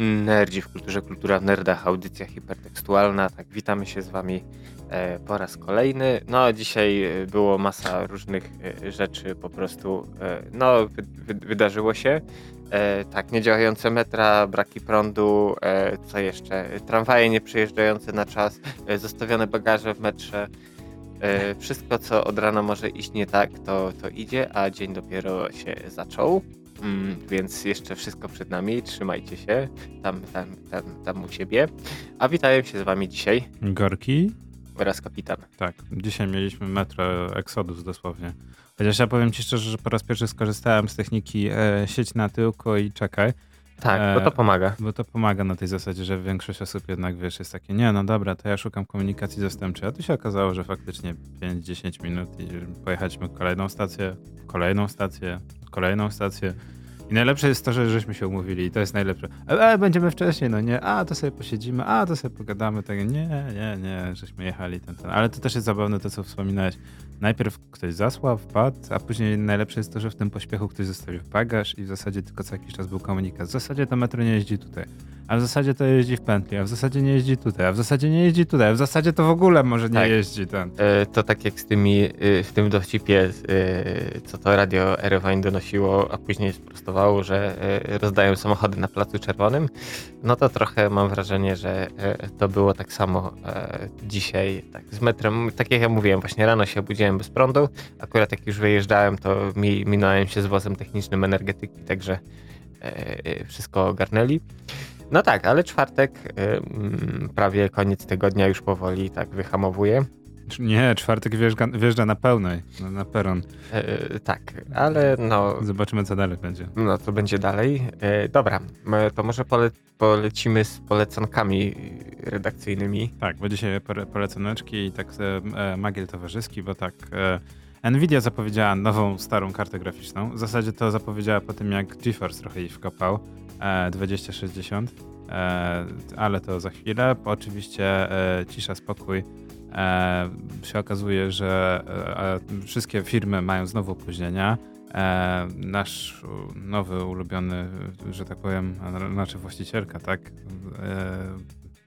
Nerdzi w kulturze, kultura w nerdach, audycja hipertekstualna. Tak, witamy się z wami e, po raz kolejny. No, dzisiaj e, było masa różnych e, rzeczy, po prostu, e, no, wy, wy, wydarzyło się. E, tak, niedziałające metra, braki prądu, e, co jeszcze? Tramwaje nie przyjeżdżające na czas, zostawione bagaże w metrze. Wszystko, co od rana może iść nie tak, to, to idzie, a dzień dopiero się zaczął. Mm, więc jeszcze wszystko przed nami. Trzymajcie się tam, tam, tam, tam u siebie. A witają się z wami dzisiaj Gorki? oraz kapitan. Tak, dzisiaj mieliśmy metro Exodus dosłownie. Chociaż ja powiem ci szczerze, że po raz pierwszy skorzystałem z techniki e, sieć na tyłku i czekaj. Tak, E, bo to pomaga. Bo to pomaga na tej zasadzie, że większość osób jednak, wiesz, jest takie, nie, no dobra, to ja szukam komunikacji zastępczej. A tu się okazało, że faktycznie 5-10 minut i pojechaliśmy kolejną stację, kolejną stację, kolejną stację. I najlepsze jest to, że żeśmy się umówili i to jest najlepsze. E, e, będziemy wcześniej, no nie, a to sobie posiedzimy, a to sobie pogadamy, tak, nie, nie, nie, żeśmy jechali ten, ten. Ale to też jest zabawne to, co wspominałeś. Najpierw ktoś zasłał, wpadł, a później najlepsze jest to, że w tym pośpiechu ktoś zostawił bagaż i w zasadzie tylko co jakiś czas był komunikat. W zasadzie to metro nie jeździ tutaj, a w zasadzie to jeździ w pętli, a w zasadzie nie jeździ tutaj, a w zasadzie nie jeździ tutaj, a w zasadzie to w ogóle może nie Tak. jeździ ten. E, To tak jak z tymi, y, w tym dowcipie, y, co to radio Erewań donosiło, a później sprostowało, że y, rozdają samochody na Placu Czerwonym, no to trochę mam wrażenie, że e, to było tak samo e, dzisiaj tak z metrem. Tak jak ja mówiłem, właśnie rano się obudziłem bez prądu, akurat jak już wyjeżdżałem, to mi, minąłem się z wozem technicznym energetyki, także e, e, wszystko ogarnęli. No tak, ale czwartek, mm, prawie koniec tygodnia już powoli tak wyhamowuje. Nie, czwartek wjeżdża, wjeżdża na pełnej, na, na peron. E, tak, ale no, Zobaczymy, co dalej będzie. no to będzie dalej. E, dobra, to może pole, polecimy z polecankami redakcyjnymi. Tak, bo dzisiaj pole- poleconeczki i tak e, magiel towarzyski, bo tak. E, Nvidia zapowiedziała nową, starą kartę graficzną. W zasadzie to zapowiedziała po tym, jak GeForce trochę jej wkopał. E, 2060. E, ale to za chwilę. Oczywiście e, cisza, spokój. E, się okazuje, że e, e, wszystkie firmy mają znowu opóźnienia. E, nasz nowy, ulubiony, że tak powiem, znaczy właścicielka, tak?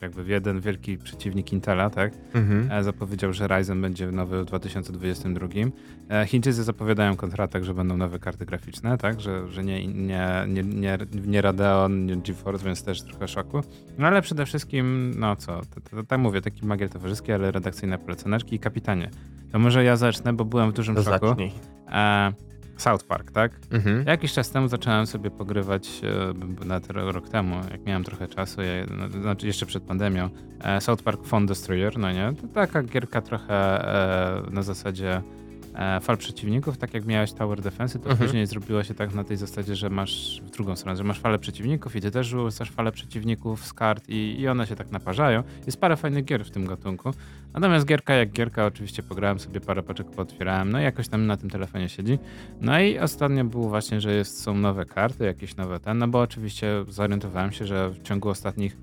Jakby jeden wielki przeciwnik Intela, tak? Mhm. E, zapowiedział, że Ryzen będzie nowy w 2022. E, Chińczycy zapowiadają kontratak, że będą nowe karty graficzne, tak? Że, że nie, nie, nie, nie, nie Radeon, nie GeForce, więc też trochę szoku. No ale przede wszystkim, no co, tak mówię, taki magiel towarzyski, ale redakcyjne poleconeczki i kapitanie. To może ja zacznę, bo byłem w dużym To szoku. zacznij. E, South Park, tak? Mhm. Jakiś czas temu zacząłem sobie pogrywać, e, nawet rok temu, jak miałem trochę czasu, ja, no, znaczy jeszcze przed pandemią, e, South Park Phone Destroyer, no nie? To taka gierka trochę e, na zasadzie e, fal przeciwników, tak jak miałeś Tower Defense, to Mhm. później zrobiło się tak na tej zasadzie, że masz w drugą stronę, że masz falę przeciwników i ty też rzucasz falę przeciwników z kart i, i one się tak naparzają. Jest parę fajnych gier w tym gatunku. Natomiast gierka jak gierka, oczywiście pograłem sobie parę paczek, pootwierałem, no i jakoś tam na tym telefonie siedzi. No i ostatnio było właśnie, że jest, są nowe karty, jakieś nowe ten, no bo oczywiście zorientowałem się, że w ciągu ostatnich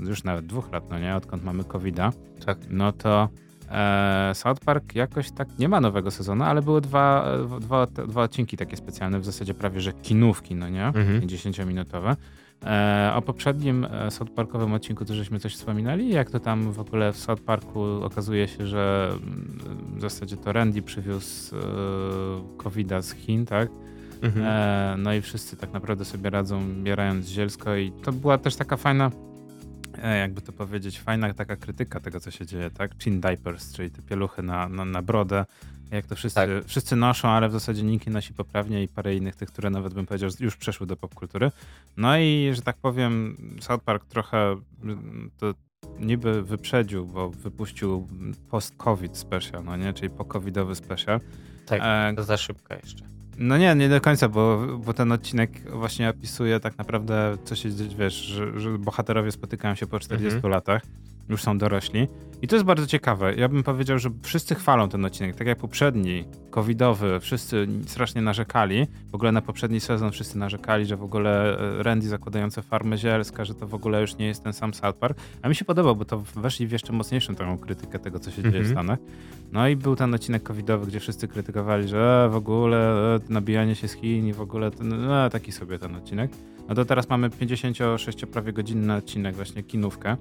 już nawet dwóch lat, no nie, odkąd mamy COVID-a, Tak. no to e, South Park jakoś tak nie ma nowego sezonu, ale były dwa, dwa, dwa odcinki takie specjalne, w zasadzie prawie, że kinówki, no nie, Mhm. 10-minutowe. E, o poprzednim e, South Parkowym odcinku to żeśmy coś wspominali, jak to tam w ogóle w South Parku okazuje się, że mm, w zasadzie to Randy przywiózł e, COVID-a z Chin, tak? Mhm. E, no i wszyscy tak naprawdę sobie radzą, bierając zielsko i to była też taka fajna, e, jakby to powiedzieć, fajna taka krytyka tego, co się dzieje, tak? Chin diapers, czyli te pieluchy na, na, na brodę, jak to wszyscy, Tak. wszyscy noszą, ale w zasadzie nikt nie nosi poprawnie i parę innych tych, które nawet bym powiedział, już przeszły do popkultury. No i, że tak powiem, South Park trochę mm, to niby wyprzedził, bo wypuścił post-COVID special, no nie? Czyli po-covidowy special. tak, E, za szybko jeszcze. no nie, nie do końca, bo, bo ten odcinek właśnie opisuje tak naprawdę, co się dzieje, wiesz, że, że bohaterowie spotykają się po 40 Mhm. latach, już są dorośli. I to jest bardzo ciekawe. Ja bym powiedział, że wszyscy chwalą ten odcinek, tak jak poprzedni, covidowy, wszyscy strasznie narzekali. W ogóle na poprzedni sezon wszyscy narzekali, że w ogóle e, Randy zakładające farmę zielska, że to w ogóle już nie jest ten sam South Park. A mi się podobał, bo to weszli w jeszcze mocniejszą taką krytykę tego, co się dzieje w Mhm. Stanach. No i był ten odcinek covidowy, gdzie wszyscy krytykowali, że e, w ogóle e, nabijanie się z Chin i w ogóle ten, taki sobie ten odcinek. no to teraz mamy 56 prawie godzinny odcinek, właśnie kinówkę,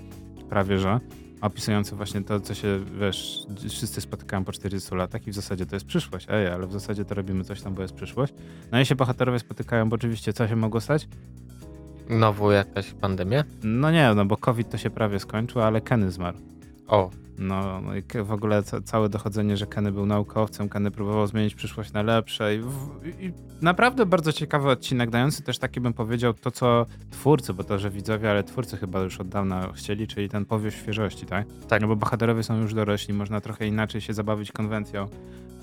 prawie że, opisujący właśnie to, co się, wiesz, wszyscy spotykają po 40 latach i w zasadzie to jest przyszłość, ej, ale w zasadzie to robimy coś tam, bo jest przyszłość. No i się bohaterowie spotykają, bo oczywiście co się mogło stać? Znowu jakaś pandemia? No nie, no bo COVID to się prawie skończył, ale Kenny zmarł. O, No, no i w ogóle ca całe dochodzenie, że Kenny był naukowcem, Kenny próbował zmienić przyszłość na lepsze i, w, i naprawdę bardzo ciekawy odcinek, dający też taki bym powiedział to, co twórcy, bo to, że widzowie, ale twórcy chyba już od dawna chcieli, czyli ten powiew świeżości, tak? Tak. No bo bohaterowie są już dorośli, można trochę inaczej się zabawić konwencją,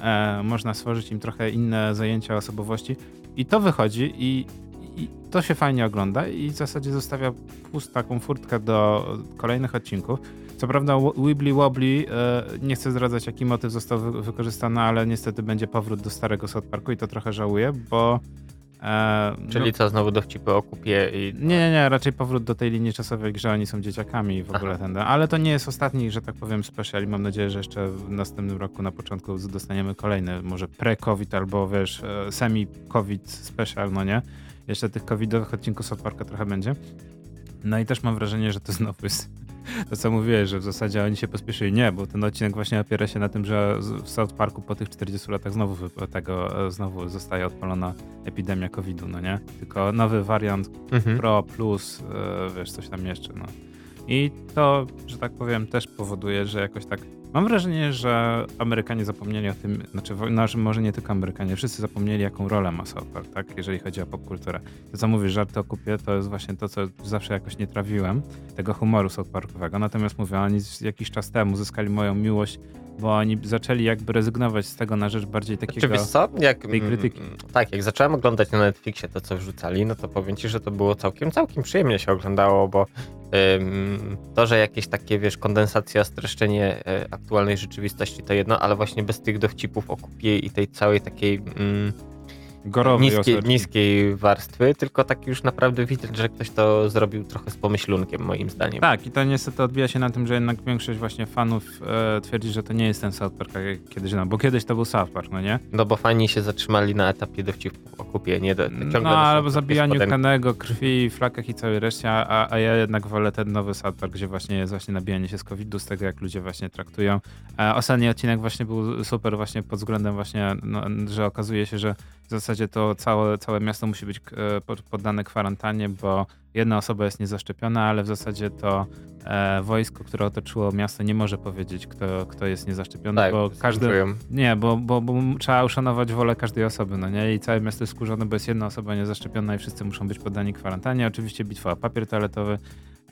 e, można stworzyć im trochę inne zajęcia osobowości i to wychodzi i, i to się fajnie ogląda i w zasadzie zostawia pust taką furtkę do kolejnych odcinków. Co prawda Wibbly Wobbly, e, nie chcę zdradzać jaki motyw został wy wykorzystany, ale niestety będzie powrót do starego South Parku i to trochę żałuję, bo... E, czyli co, znowu dowcipy o kupie i... no, nie, nie, nie, raczej powrót do tej linii czasowej, gdzie oni są dzieciakami w ogóle Aha. ten, ale to nie jest ostatni, że tak powiem, special i mam nadzieję, że jeszcze w następnym roku na początku dostaniemy kolejny, może pre-COVID albo wiesz, e, semi-COVID special, no nie? Jeszcze tych covidowych odcinków South Parka trochę będzie. No i też mam wrażenie, że to znowu jest to, co mówiłeś, że w zasadzie oni się pospieszyli. Nie, bo ten odcinek właśnie opiera się na tym, że w South Parku po tych 40 latach znowu tego, e, znowu zostaje odpalona epidemia COVID-u, no nie? Tylko nowy wariant Mhm. Pro Plus, e, wiesz, coś tam jeszcze, no. I to, że tak powiem, też powoduje, że jakoś tak. Mam wrażenie, że Amerykanie zapomnieli o tym, znaczy, no, że może nie tylko Amerykanie, wszyscy zapomnieli, jaką rolę ma South Park, tak, jeżeli chodzi o popkulturę. To, co mówisz, żarty o kupie, to jest właśnie to, co zawsze jakoś nie trawiłem, tego humoru South Parkowego. Natomiast mówię, oni jakiś czas temu zyskali moją miłość, bo oni zaczęli jakby rezygnować z tego na rzecz bardziej takiego... Czy wiesz co, jak, tej krytyki. mm, tak, jak zacząłem oglądać na Netflixie to, co wrzucali, no to powiem ci, że to było całkiem, całkiem przyjemnie się oglądało, bo ym, to, że jakieś takie, wiesz, kondensacja, streszczenie e, aktualnej rzeczywistości to jedno, ale właśnie bez tych dowcipów o kupie i tej całej takiej mm, Gorowy niskiej, niskiej warstwy, tylko tak już naprawdę widać, że ktoś to zrobił trochę z pomyślunkiem, moim zdaniem. Tak, i to niestety odbija się na tym, że jednak większość właśnie fanów e, twierdzi, że to nie jest ten South Park, jak kiedyś, no, bo kiedyś to był South Park, no nie? No bo fani się zatrzymali na etapie dowcipów o kupie, nie do, No, albo zabijaniu. Kanego, krwi, flakach i całej reszcie, a, a ja jednak wolę ten nowy South Park, gdzie właśnie jest właśnie nabijanie się z COVID-u, z tego jak ludzie właśnie traktują. E, ostatni odcinek właśnie był super właśnie pod względem właśnie, no, że okazuje się, że w zasadzie to całe, całe miasto musi być e, pod- poddane kwarantannie, bo jedna osoba jest niezaszczepiona, ale w zasadzie to e, wojsko, które otoczyło miasto nie może powiedzieć, kto, kto jest niezaszczepiony, Tak, bo każdy... czują. Nie, bo, bo, bo trzeba uszanować wolę każdej osoby, no nie? I całe miasto jest skurzone, bo jest jedna osoba niezaszczepiona i wszyscy muszą być poddani kwarantannie. Oczywiście bitwa o papier toaletowy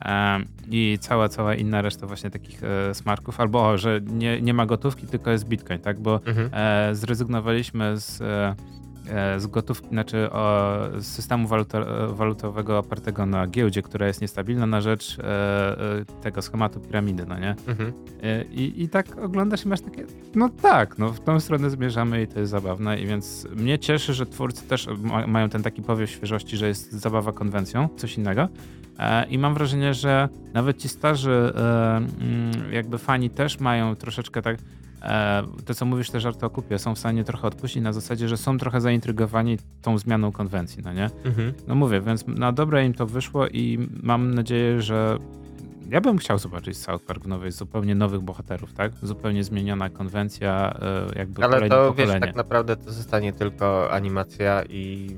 em, i cała, cała inna reszta właśnie takich e, smarków. Albo, o, że nie, nie ma gotówki, tylko jest bitcoin, tak? Bo Mhm. e, zrezygnowaliśmy z, e, e, z gotówki, znaczy z systemu e, walutowego opartego na giełdzie, która jest niestabilna na rzecz e, e, tego schematu piramidy, no nie? Mhm. E, I, I tak oglądasz i masz takie, no tak, no w tą stronę zmierzamy i to jest zabawne i więc mnie cieszy, że twórcy też ma, mają ten taki powiew świeżości, że jest zabawa konwencją, coś innego. E, I mam wrażenie, że nawet ci starzy e, mm, jakby fani też mają troszeczkę tak e, to co mówisz te żarty o kupie, są w stanie trochę odpuścić na zasadzie, że są trochę zaintrygowani tą zmianą konwencji, no nie? Mhm. No mówię, więc na dobre im to wyszło i mam nadzieję, że ja bym chciał zobaczyć South Park w nowej, zupełnie nowych bohaterów, tak? Zupełnie zmieniona konwencja, e, jakby Ale to wiesz, pokolenie. tak naprawdę to zostanie tylko animacja i,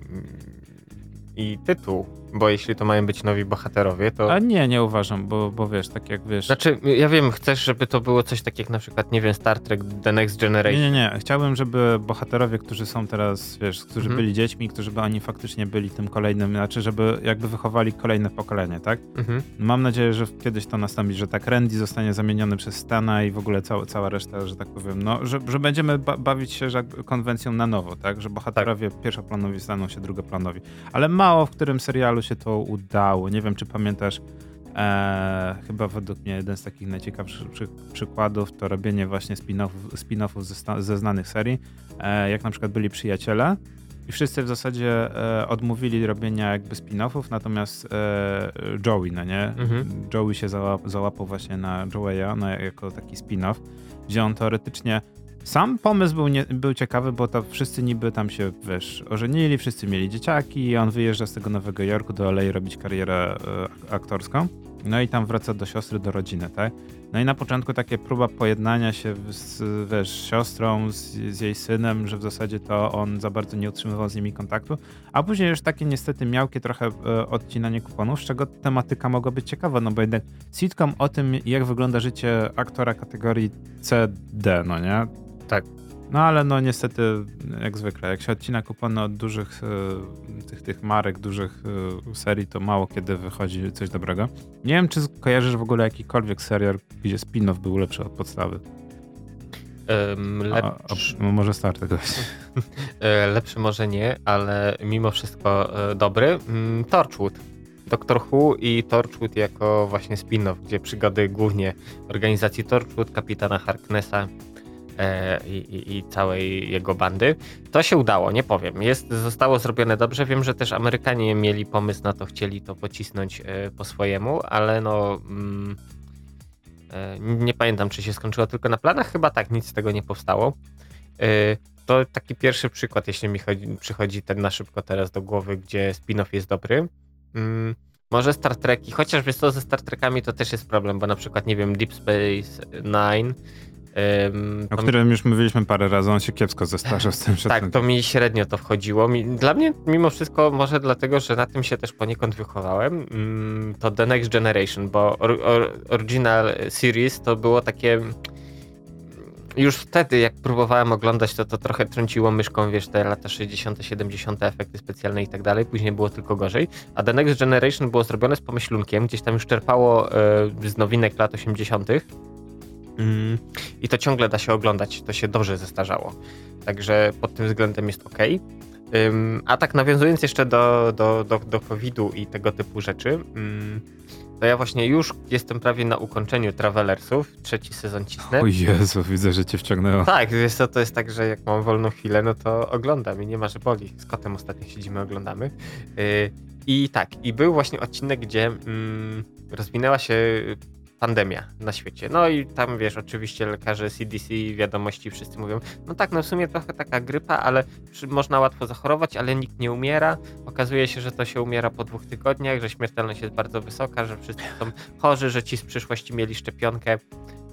i tytuł, bo jeśli to mają być nowi bohaterowie, to... A nie, nie uważam, bo, bo wiesz, tak jak wiesz... Znaczy, ja wiem, chcesz, żeby to było coś takiego jak na przykład, nie wiem, Star Trek The Next Generation. Nie, nie, nie. Chciałbym, żeby bohaterowie, którzy są teraz, wiesz, którzy Mhm. byli dziećmi, którzy by oni faktycznie byli tym kolejnym, znaczy, żeby jakby wychowali kolejne pokolenie, tak? Mhm. Mam nadzieję, że kiedyś to nastąpi, że tak Randy zostanie zamieniony przez Stana i w ogóle cała, cała reszta, że tak powiem, no, że, że będziemy ba bawić się że konwencją na nowo, tak? Że bohaterowie pierwszoplanowi staną się drugoplanowi. Ale mało w którym serialu się to udało. Nie wiem, czy pamiętasz, e, chyba według mnie jeden z takich najciekawszych przy, przykładów to robienie właśnie spin-offów, spin-offów ze, ze znanych serii, e, jak na przykład byli przyjaciele, i wszyscy w zasadzie e, odmówili robienia jakby spin-offów, natomiast e, Joey, no nie? Mhm. Joey się załap, załapał właśnie na Joeya no, jako taki spin-off, gdzie on teoretycznie Sam pomysł był, nie, był ciekawy, bo to wszyscy niby tam się, wiesz, ożenili, wszyscy mieli dzieciaki i on wyjeżdża z tego Nowego Jorku do LA robić karierę e, aktorską. No i tam wraca do siostry, do rodziny, tak? No i na początku takie próba pojednania się z, wiesz, siostrą, z, z, jej synem, że w zasadzie to on za bardzo nie utrzymywał z nimi kontaktu, a później już takie niestety miałkie trochę e, odcinanie kuponów, z czego tematyka mogła być ciekawa, no bo jednak sitcom o tym, jak wygląda życie aktora kategorii C, D, no nie? Tak. No ale no niestety, jak zwykle, jak się odcina kupony od dużych e, tych, tych marek, dużych e, serii, to mało kiedy wychodzi coś dobrego. Nie wiem, czy kojarzysz w ogóle jakikolwiek serial, gdzie spin-off był lepszy od podstawy. Um, lepszy... A, a, może start tego. E, lepszy może nie, ale mimo wszystko dobry. Mm, Torchwood. Doctor Who i Torchwood jako właśnie spin-off, gdzie przygody głównie organizacji Torchwood, kapitana Harknessa E, i, i, i, całej jego bandy. To się udało, nie powiem. Jest, zostało zrobione dobrze. Wiem, że też Amerykanie mieli pomysł na to, chcieli to pocisnąć e, po swojemu, ale no. Mm, e, nie pamiętam, czy się skończyło tylko na planach. Chyba tak, nic z tego nie powstało. To taki pierwszy przykład, jeśli mi chodzi, przychodzi ten na szybko teraz do głowy, gdzie spin-off jest dobry. Mm, może Star Treki, chociaż wiesz co, ze Star Trekami to też jest problem, bo na przykład, nie wiem, Deep Space Nine o którym już mówiliśmy parę razy, on się kiepsko zestarzał z tym Tak, to mi średnio to wchodziło. Dla mnie mimo wszystko, może dlatego, że na tym się też poniekąd wychowałem, mm, to The Next Generation, bo original series to było takie już wtedy, jak próbowałem oglądać, to to trochę trąciło myszką, wiesz, te lata 60., 70., efekty specjalne i tak dalej. Później było tylko gorzej. A The Next Generation było zrobione z pomyślunkiem, gdzieś tam już czerpało e, z nowinek lat 80. Mm, I to ciągle da się oglądać, to się dobrze zestarzało. Także pod tym względem jest ok. A tak nawiązując jeszcze do, do, do, do COVID-u i tego typu rzeczy, to ja właśnie już jestem prawie na ukończeniu Travelersów, trzeci sezon cisnę. O Jezu, widzę, że cię wciągnęło. Tak, wiesz co, to jest tak, że jak mam wolną chwilę, no to oglądam i nie ma, że boli. Z kotem ostatnio siedzimy, oglądamy. Y, I tak, i był właśnie odcinek, gdzie mm, rozwinęła się pandemia na świecie. No i tam wiesz, oczywiście lekarze CDC, wiadomości wszyscy mówią, no tak, no w sumie trochę taka grypa, ale można łatwo zachorować, ale nikt nie umiera. Okazuje się, że to się umiera po dwóch tygodniach, że śmiertelność jest bardzo wysoka, że wszyscy są chorzy, że ci z przyszłości mieli szczepionkę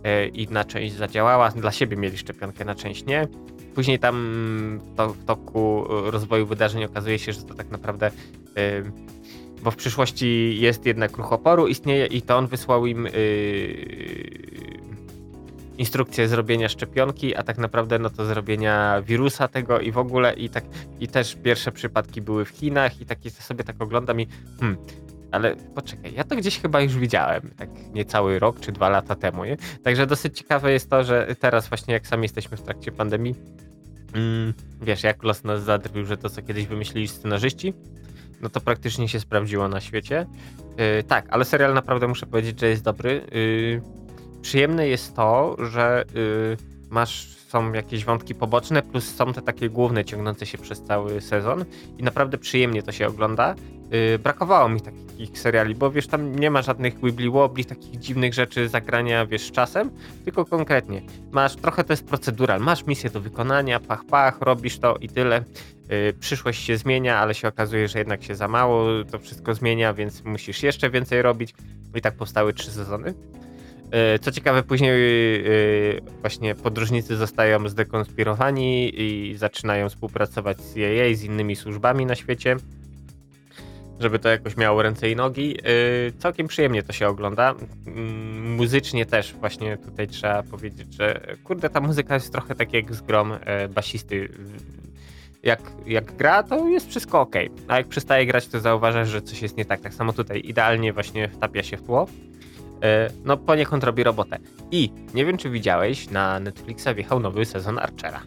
yy, i na część zadziałała, dla siebie mieli szczepionkę, na część nie. Później tam to, w toku rozwoju wydarzeń okazuje się, że to tak naprawdę yy, bo w przyszłości jest jednak ruch oporu, istnieje i to on wysłał im yy, instrukcję zrobienia szczepionki, a tak naprawdę no to zrobienia wirusa tego i w ogóle i tak i też pierwsze przypadki były w Chinach i takie sobie tak oglądam i hmm, ale poczekaj, ja to gdzieś chyba już widziałem, tak niecały rok czy dwa lata temu, nie? Także dosyć ciekawe jest to, że teraz właśnie jak sami jesteśmy w trakcie pandemii, mm, wiesz, jak los nas zadrwił, że to co kiedyś wymyślili scenarzyści, no to praktycznie się sprawdziło na świecie. Yy, tak, ale serial naprawdę muszę powiedzieć, że jest dobry. Yy, przyjemne jest to, że yy, masz są jakieś wątki poboczne, plus są te takie główne ciągnące się przez cały sezon i naprawdę przyjemnie to się ogląda. Yy, brakowało mi takich seriali, bo wiesz, tam nie ma żadnych wibbly wobbly, takich dziwnych rzeczy zagrania, wiesz, czasem, tylko konkretnie. Masz, trochę to jest procedural, masz misję do wykonania, pach, pach, robisz to i tyle. Yy, przyszłość się zmienia, ale się okazuje, że jednak się za mało to wszystko zmienia, więc musisz jeszcze więcej robić. I tak powstały trzy sezony. Yy, co ciekawe, później yy, właśnie podróżnicy zostają zdekonspirowani i zaczynają współpracować z CIA, z innymi służbami na świecie żeby to jakoś miało ręce i nogi. Yy, całkiem przyjemnie to się ogląda. Yy, muzycznie też właśnie tutaj trzeba powiedzieć, że kurde, ta muzyka jest trochę tak jak z grom yy, basisty. Jak, jak gra, to jest wszystko ok, a jak przestaje grać, to zauważasz, że coś jest nie tak. Tak samo tutaj idealnie właśnie wtapia się w tło. Yy, no poniekąd robi robotę. I nie wiem, czy widziałeś, na Netflixa wjechał nowy sezon Archera.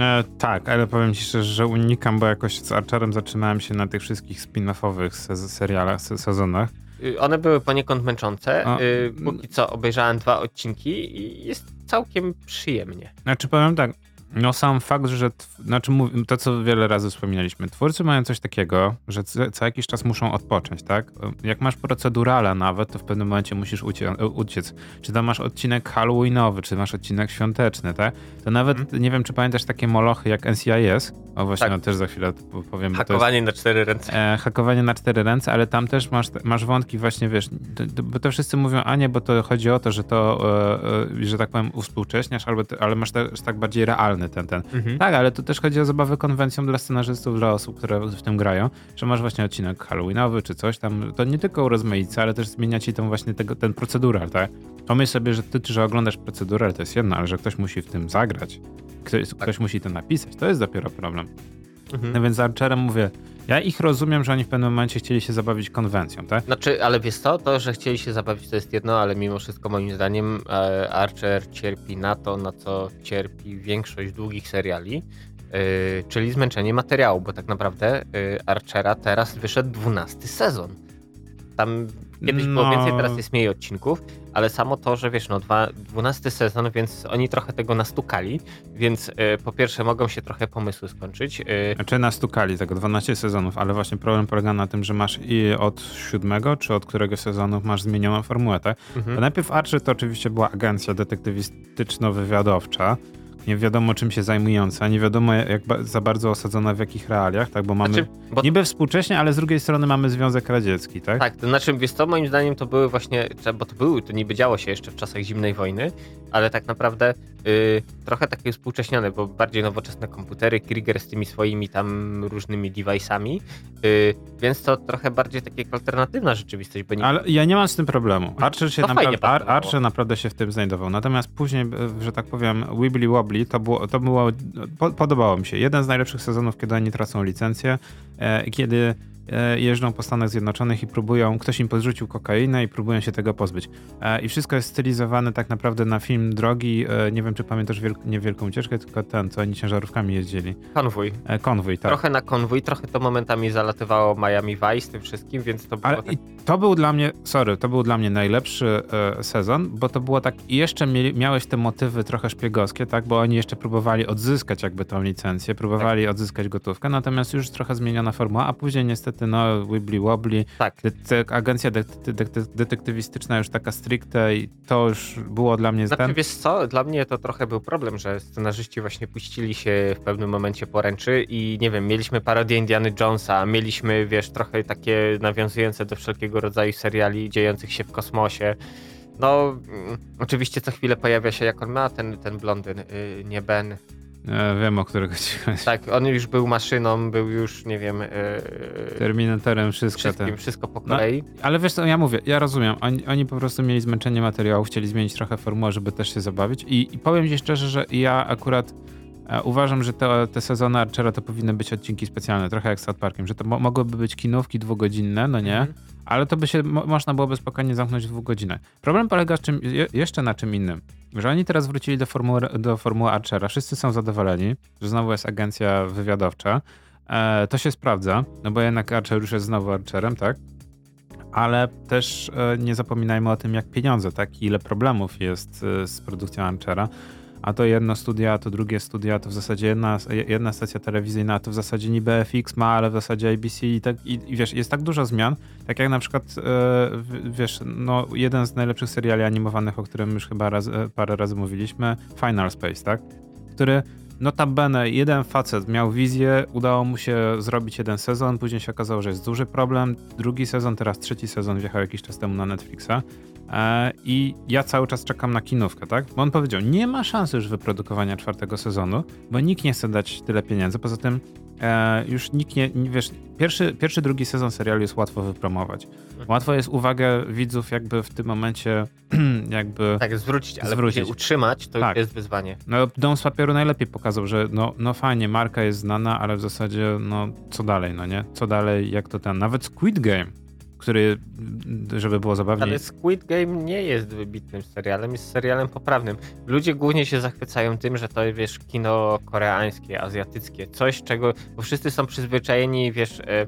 E, tak, ale powiem ci szczerze, że unikam, bo jakoś z Archerem zatrzymałem się na tych wszystkich spin-offowych se serialach, se sezonach. Y, one były poniekąd męczące. A, y, Póki co obejrzałem dwa odcinki i jest całkiem przyjemnie. Znaczy powiem tak, No sam fakt, że, znaczy to co wiele razy wspominaliśmy, twórcy mają coś takiego, że co, jakiś czas muszą odpocząć, tak? Jak masz procedurala nawet, to w pewnym momencie musisz ucie- uciec. Czy tam masz odcinek halloweenowy, czy masz odcinek świąteczny, tak? To nawet, Mhm. nie wiem czy pamiętasz takie molochy jak NCIS, o właśnie, Tak. no, też za chwilę powiem. to jest- Hakowanie na cztery ręce. E, hakowanie na cztery ręce, ale tam też masz, masz wątki właśnie, wiesz, to, to, bo to wszyscy mówią, a nie, bo to chodzi o to, że to, e, e, że tak powiem, uwspółcześniasz, albo ale masz też tak bardziej realny ten, ten. Mhm. Tak, ale to też chodzi o zabawę konwencją dla scenarzystów, dla osób, które w tym grają, że masz właśnie odcinek halloweenowy czy coś tam, to nie tylko urozmaica, ale też zmienia ci tą właśnie tego, ten procedural, tak? Pomyśl sobie, że ty, że oglądasz procedural, to jest jedno, ale że ktoś musi w tym zagrać, ktoś, ktoś musi to napisać, to jest dopiero problem. Mhm. No więc z Archerem mówię, ja ich rozumiem, że oni w pewnym momencie chcieli się zabawić konwencją, tak? Znaczy, ale wiesz co, to, że chcieli się zabawić to jest jedno, ale mimo wszystko moim zdaniem e, Archer cierpi na to, na co cierpi większość długich seriali, e, czyli zmęczenie materiału, bo tak naprawdę e, Archera teraz wyszedł 12 sezon. Tam kiedyś było No. więcej, teraz jest mniej odcinków, ale samo to, że wiesz, no dwa, 12 sezon, więc oni trochę tego nastukali, więc e, po pierwsze mogą się trochę pomysły skończyć. e, Znaczy nastukali tego 12 sezonów, ale właśnie problem polega na tym, że masz i od siódmego, czy od którego sezonu masz zmienioną formułę, tak? mhm. Bo najpierw Archer to oczywiście była agencja detektywistyczno-wywiadowcza, nie wiadomo czym się zajmująca, nie wiadomo jak ba- za bardzo osadzona w jakich realiach, tak? Bo mamy Znaczy, bo niby współcześnie, ale z drugiej strony mamy Związek Radziecki, tak? Tak, to znaczy, wiesz co, moim zdaniem to były właśnie, bo to były, to niby działo się jeszcze w czasach zimnej wojny, ale tak naprawdę y, trochę takie współcześnione, bo bardziej nowoczesne komputery, Krieger z tymi swoimi tam różnymi device'ami, y, więc to trochę bardziej jak alternatywna rzeczywistość, bo nie... Ale ja nie mam z tym problemu. Archer się naprawdę, Ar. Archer naprawdę się w tym znajdował. Natomiast później, e, że tak powiem, Wibbly Wobbly to było, to było po, podobało mi się. Jeden z najlepszych sezonów, kiedy oni tracą licencję, e, kiedy jeżdżą po Stanach Zjednoczonych i próbują, ktoś im podrzucił kokainę i próbują się tego pozbyć. E, I wszystko jest stylizowane tak naprawdę na film drogi. E, nie wiem, czy pamiętasz wielk, nie wielką ucieczkę, tylko ten, co oni ciężarówkami jeździli. Konwój. E, konwój, tak. Trochę na konwój, trochę to momentami zalatywało Miami Vice tym wszystkim, więc to było Ale tak... to był dla mnie, sorry, to był dla mnie najlepszy e, sezon, bo to było tak, i jeszcze mieli, miałeś te motywy trochę szpiegowskie, tak, bo oni jeszcze próbowali odzyskać jakby tą licencję, próbowali Tak. odzyskać gotówkę, natomiast już trochę zmieniona formuła, a później niestety, no, wibbly wobbly, Tak, de, agencja de, de, de, detektywistyczna już taka stricte i to już było dla mnie Znaczy, ten... wiesz co, dla mnie to trochę był problem, że scenarzyści właśnie puścili się w pewnym momencie poręczy i nie wiem, mieliśmy parodię Indiana Jonesa, mieliśmy, wiesz, trochę takie nawiązujące do wszelkiego rodzaju seriali dziejących się w kosmosie. No, mm, oczywiście co chwilę pojawia się, jak on ma ten, ten blondyn, y, nie Ben. E, wiem, o którego ci chodzi. Tak, on już był maszyną, był już, nie wiem, y, Terminatorem, wszystko wszystkim, ten. wszystko po No, kolei. Ale wiesz co, ja mówię, ja rozumiem. Oni, oni po prostu mieli zmęczenie materiału, chcieli zmienić trochę formułę, żeby też się zabawić. I, i powiem ci szczerze, że ja akurat e, uważam, że te, te sezony Archera to powinny być odcinki specjalne, trochę jak z South Parkiem, że to mo mogłyby być kinówki dwugodzinne, no nie? Mhm. Ale to by się mo można byłoby spokojnie zamknąć w dwóch godzinach. Problem polega czym, je, jeszcze na czym innym. Że oni teraz wrócili do formuły, do formuły Archera. Wszyscy są zadowoleni, że znowu jest agencja wywiadowcza. E, to się sprawdza, no bo jednak Archer już jest znowu Archerem, tak? Ale też e, nie zapominajmy o tym, jak pieniądze, tak? Ile problemów jest e, z produkcją Archera. A to jedno studia, a to drugie studia, a to w zasadzie jedna, jedna stacja telewizyjna, a to w zasadzie niby FX ma, ale w zasadzie ABC i, tak, i, i wiesz, jest tak dużo zmian, tak jak na przykład, e, wiesz, no jeden z najlepszych seriali animowanych, o którym już chyba raz, e, parę razy mówiliśmy, Final Space, tak? Który notabene jeden facet miał wizję, udało mu się zrobić jeden sezon, później się okazało, że jest duży problem, drugi sezon, teraz trzeci sezon wjechał jakiś czas temu na Netflixa i ja cały czas czekam na kinówkę, tak? Bo on powiedział, nie ma szansy już wyprodukowania czwartego sezonu, bo nikt nie chce dać tyle pieniędzy, poza tym e, już nikt nie, nie, wiesz, pierwszy, pierwszy, drugi sezon serialu jest łatwo wypromować. Łatwo jest uwagę widzów jakby w tym momencie jakby... Tak, zwrócić, ale Zwrócić. utrzymać to Tak. jest wyzwanie. No, Dom z papieru najlepiej pokazał, że no, no fajnie, marka jest znana, ale w zasadzie, no co dalej, no nie? Co dalej, jak to ten, nawet Squid Game, który, żeby było zabawniej, Ale Squid Game nie jest wybitnym serialem, jest serialem poprawnym. Ludzie głównie się zachwycają tym, że to wiesz, kino koreańskie, azjatyckie, coś czego, bo wszyscy są przyzwyczajeni, wiesz, e,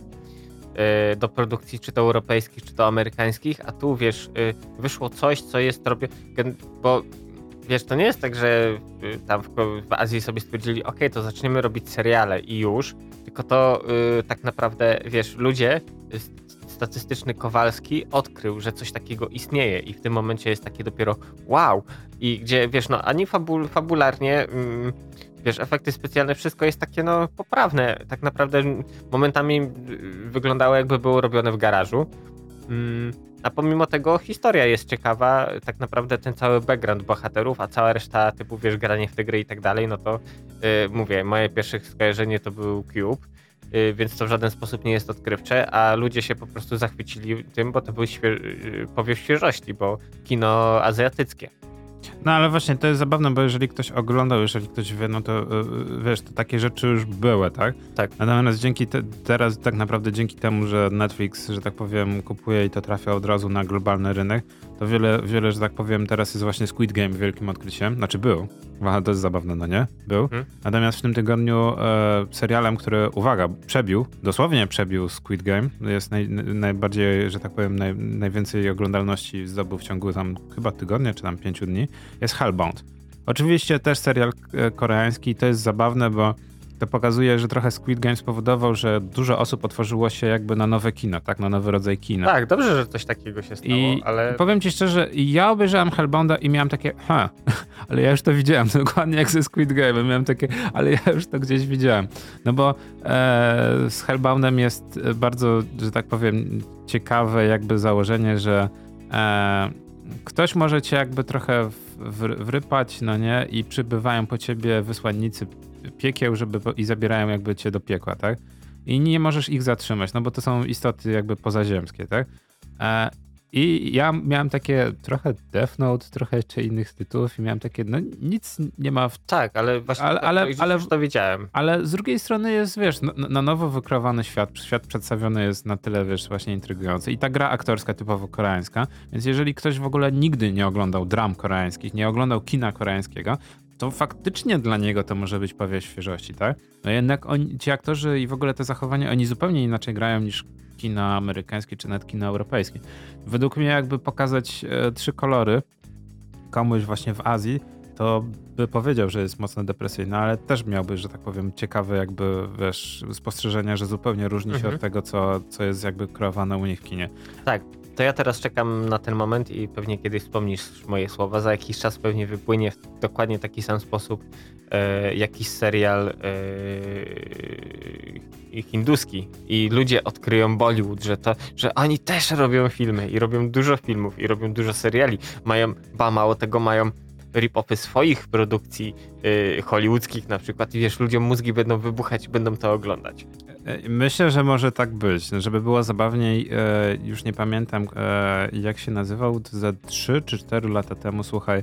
e, do produkcji czy to europejskich, czy to amerykańskich, a tu wiesz, e, wyszło coś, co jest robię, gen- bo wiesz, to nie jest tak, że tam w, Azji sobie stwierdzili, ok, to zaczniemy robić seriale i już, tylko to tak naprawdę, wiesz, ludzie, statystyczny Kowalski odkrył, że coś takiego istnieje i w tym momencie jest takie dopiero wow. I gdzie, wiesz, no ani fabul, fabularnie, mm, wiesz, efekty specjalne, wszystko jest takie, no, poprawne. Tak naprawdę momentami y, wyglądało jakby było robione w garażu. Mm, a pomimo tego historia jest ciekawa, tak naprawdę ten cały background bohaterów, a cała reszta typu, wiesz, granie w te gry i tak dalej, no to yy, mówię, moje pierwsze skojarzenie to był Cube, więc to w żaden sposób nie jest odkrywcze, a ludzie się po prostu zachwycili tym, bo to był świe yy, powiew świeżości, bo kino azjatyckie. No ale właśnie to jest zabawne, bo jeżeli ktoś oglądał, jeżeli ktoś wie, no to yy, wiesz, to takie rzeczy już były, tak? Tak. Natomiast dzięki te, teraz tak naprawdę dzięki temu, że Netflix, że tak powiem, kupuje i to trafia od razu na globalny rynek, to wiele, wiele, że tak powiem, teraz jest właśnie Squid Game wielkim odkryciem. Znaczy był. Aha, to jest zabawne, no nie? Był. Hmm. Natomiast w tym tygodniu e, serialem, który, uwaga, przebił, dosłownie przebił Squid Game, jest naj, najbardziej, że tak powiem, naj, najwięcej oglądalności zdobył w ciągu tam chyba tygodnia, czy tam pięciu dni, jest Hellbound. Oczywiście też serial e, koreański, to jest zabawne, bo to pokazuje, że trochę Squid Game spowodował, że dużo osób otworzyło się jakby na nowe kino, tak? Na nowy rodzaj kina. Tak, dobrze, że coś takiego się stało, I ale... powiem ci szczerze, ja obejrzałem Hellbounda i miałem takie, ha, ale ja już to widziałem, dokładnie jak ze Squid Game, miałem takie, ale ja już to gdzieś widziałem. No bo e, z Hellboundem jest bardzo, że tak powiem, ciekawe jakby założenie, że e, ktoś może cię jakby trochę wrypać, no nie, i przybywają po ciebie wysłannicy piekieł, żeby i zabierają jakby cię do piekła, tak? I nie możesz ich zatrzymać, no bo to są istoty jakby pozaziemskie, tak? I ja miałem takie trochę Death Note, trochę jeszcze innych tytułów i miałem takie, no nic nie ma w... Tak, ale właśnie ale, tak, ale, ale, to widziałem. Ale z drugiej strony jest, wiesz, no, na nowo wykreowany świat, świat przedstawiony jest na tyle, wiesz, właśnie intrygujący. I ta gra aktorska typowo koreańska, więc jeżeli ktoś w ogóle nigdy nie oglądał dram koreańskich, nie oglądał kina koreańskiego, to faktycznie dla niego to może być powiew świeżości, tak? No jednak oni, ci aktorzy i w ogóle te zachowania, oni zupełnie inaczej grają niż kino amerykańskie czy nawet kino europejskie. Według mnie jakby pokazać e, trzy kolory komuś właśnie w Azji, to by powiedział, że jest mocno depresyjny, ale też miałby, że tak powiem, ciekawe jakby, wiesz, spostrzeżenia, że zupełnie różni się mhm. od tego, co, co jest jakby kreowane u nich w kinie. Tak, to ja teraz czekam na ten moment i pewnie kiedyś wspomnisz moje słowa. Za jakiś czas pewnie wypłynie w dokładnie taki sam sposób e, jakiś serial e, hinduski i ludzie odkryją Bollywood, że, to, że oni też robią filmy i robią dużo filmów i robią dużo seriali. Mają, ba mało tego, mają rip-offy swoich produkcji y, hollywoodzkich na przykład i wiesz, ludziom mózgi będą wybuchać i będą to oglądać. E, myślę, że może tak być. Żeby było zabawniej, e, już nie pamiętam e, jak się nazywał, za 3 czy 4 lata temu, słuchaj,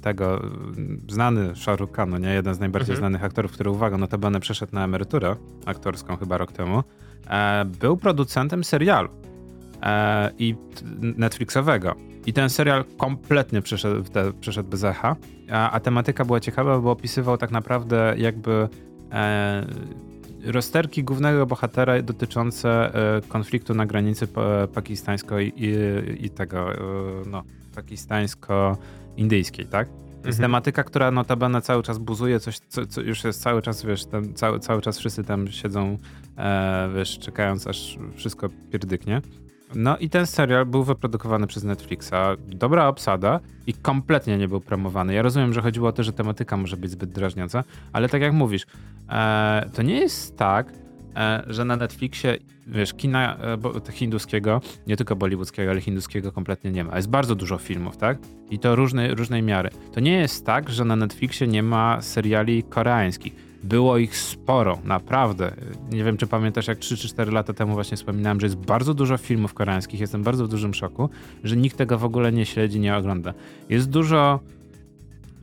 tego znany Shahrukh Khan, no nie? jeden z najbardziej mhm. znanych aktorów, który uwaga, notabene przeszedł na emeryturę aktorską chyba rok temu, był producentem serialu i Netflixowego. I ten serial kompletnie przeszedł, te, przeszedł bez echa, a, a, tematyka była ciekawa, bo opisywał tak naprawdę jakby e, rozterki głównego bohatera dotyczące e, konfliktu na granicy pakistańsko i, i, i tego, e, no, pakistańsko-indyjskiej, tak? To jest mhm. tematyka, która notabene cały czas buzuje, coś, co, co już jest cały czas, wiesz, tam, cały, cały czas wszyscy tam siedzą, e, wiesz, czekając aż wszystko pierdyknie. No i ten serial był wyprodukowany przez Netflixa. Dobra obsada i kompletnie nie był promowany. Ja rozumiem, że chodziło o to, że tematyka może być zbyt drażniąca, ale tak jak mówisz, e, to nie jest tak, e, że na Netflixie, wiesz, kina e, hinduskiego, nie tylko bollywoodzkiego, ale hinduskiego kompletnie nie ma. Jest bardzo dużo filmów, tak? I to różnej, różnej miary. To nie jest tak, że na Netflixie nie ma seriali koreańskich było ich sporo, naprawdę. Nie wiem, czy pamiętasz, jak 3 czy 4 lata temu właśnie wspominałem, że jest bardzo dużo filmów koreańskich. Jestem bardzo w dużym szoku, że nikt tego w ogóle nie śledzi, nie ogląda. Jest dużo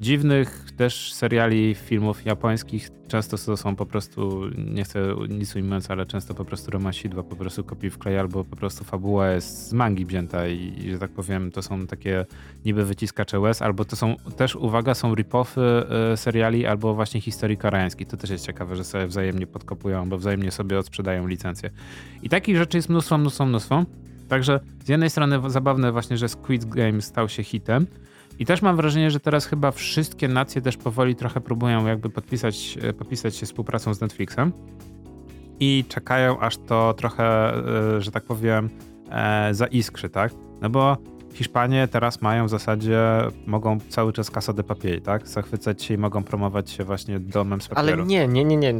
dziwnych też seriali, filmów japońskich. Często to są po prostu, nie chcę nic ujmując, ale często po prostu romasidła, po prostu kopii wklej, albo po prostu fabuła jest z mangi wzięta i, że tak powiem, to są takie niby wyciskacze łez, albo to są też, uwaga, są rip-offy y, seriali, albo właśnie historii koreańskich. To też jest ciekawe, że sobie wzajemnie podkopują, albo wzajemnie sobie odsprzedają licencje. I takich rzeczy jest mnóstwo, mnóstwo, mnóstwo. Także z jednej strony zabawne właśnie, że Squid Game stał się hitem, I też mam wrażenie, że teraz chyba wszystkie nacje też powoli trochę próbują jakby podpisać, e, podpisać się współpracą z Netflixem i czekają aż to trochę, e, że tak powiem, e, zaiskrzy, tak? No bo Hiszpanie teraz mają w zasadzie, mogą cały czas Casa de Papier, tak? Zachwycać się i mogą promować się właśnie domem z papieru. Ale nie, nie, nie, nie.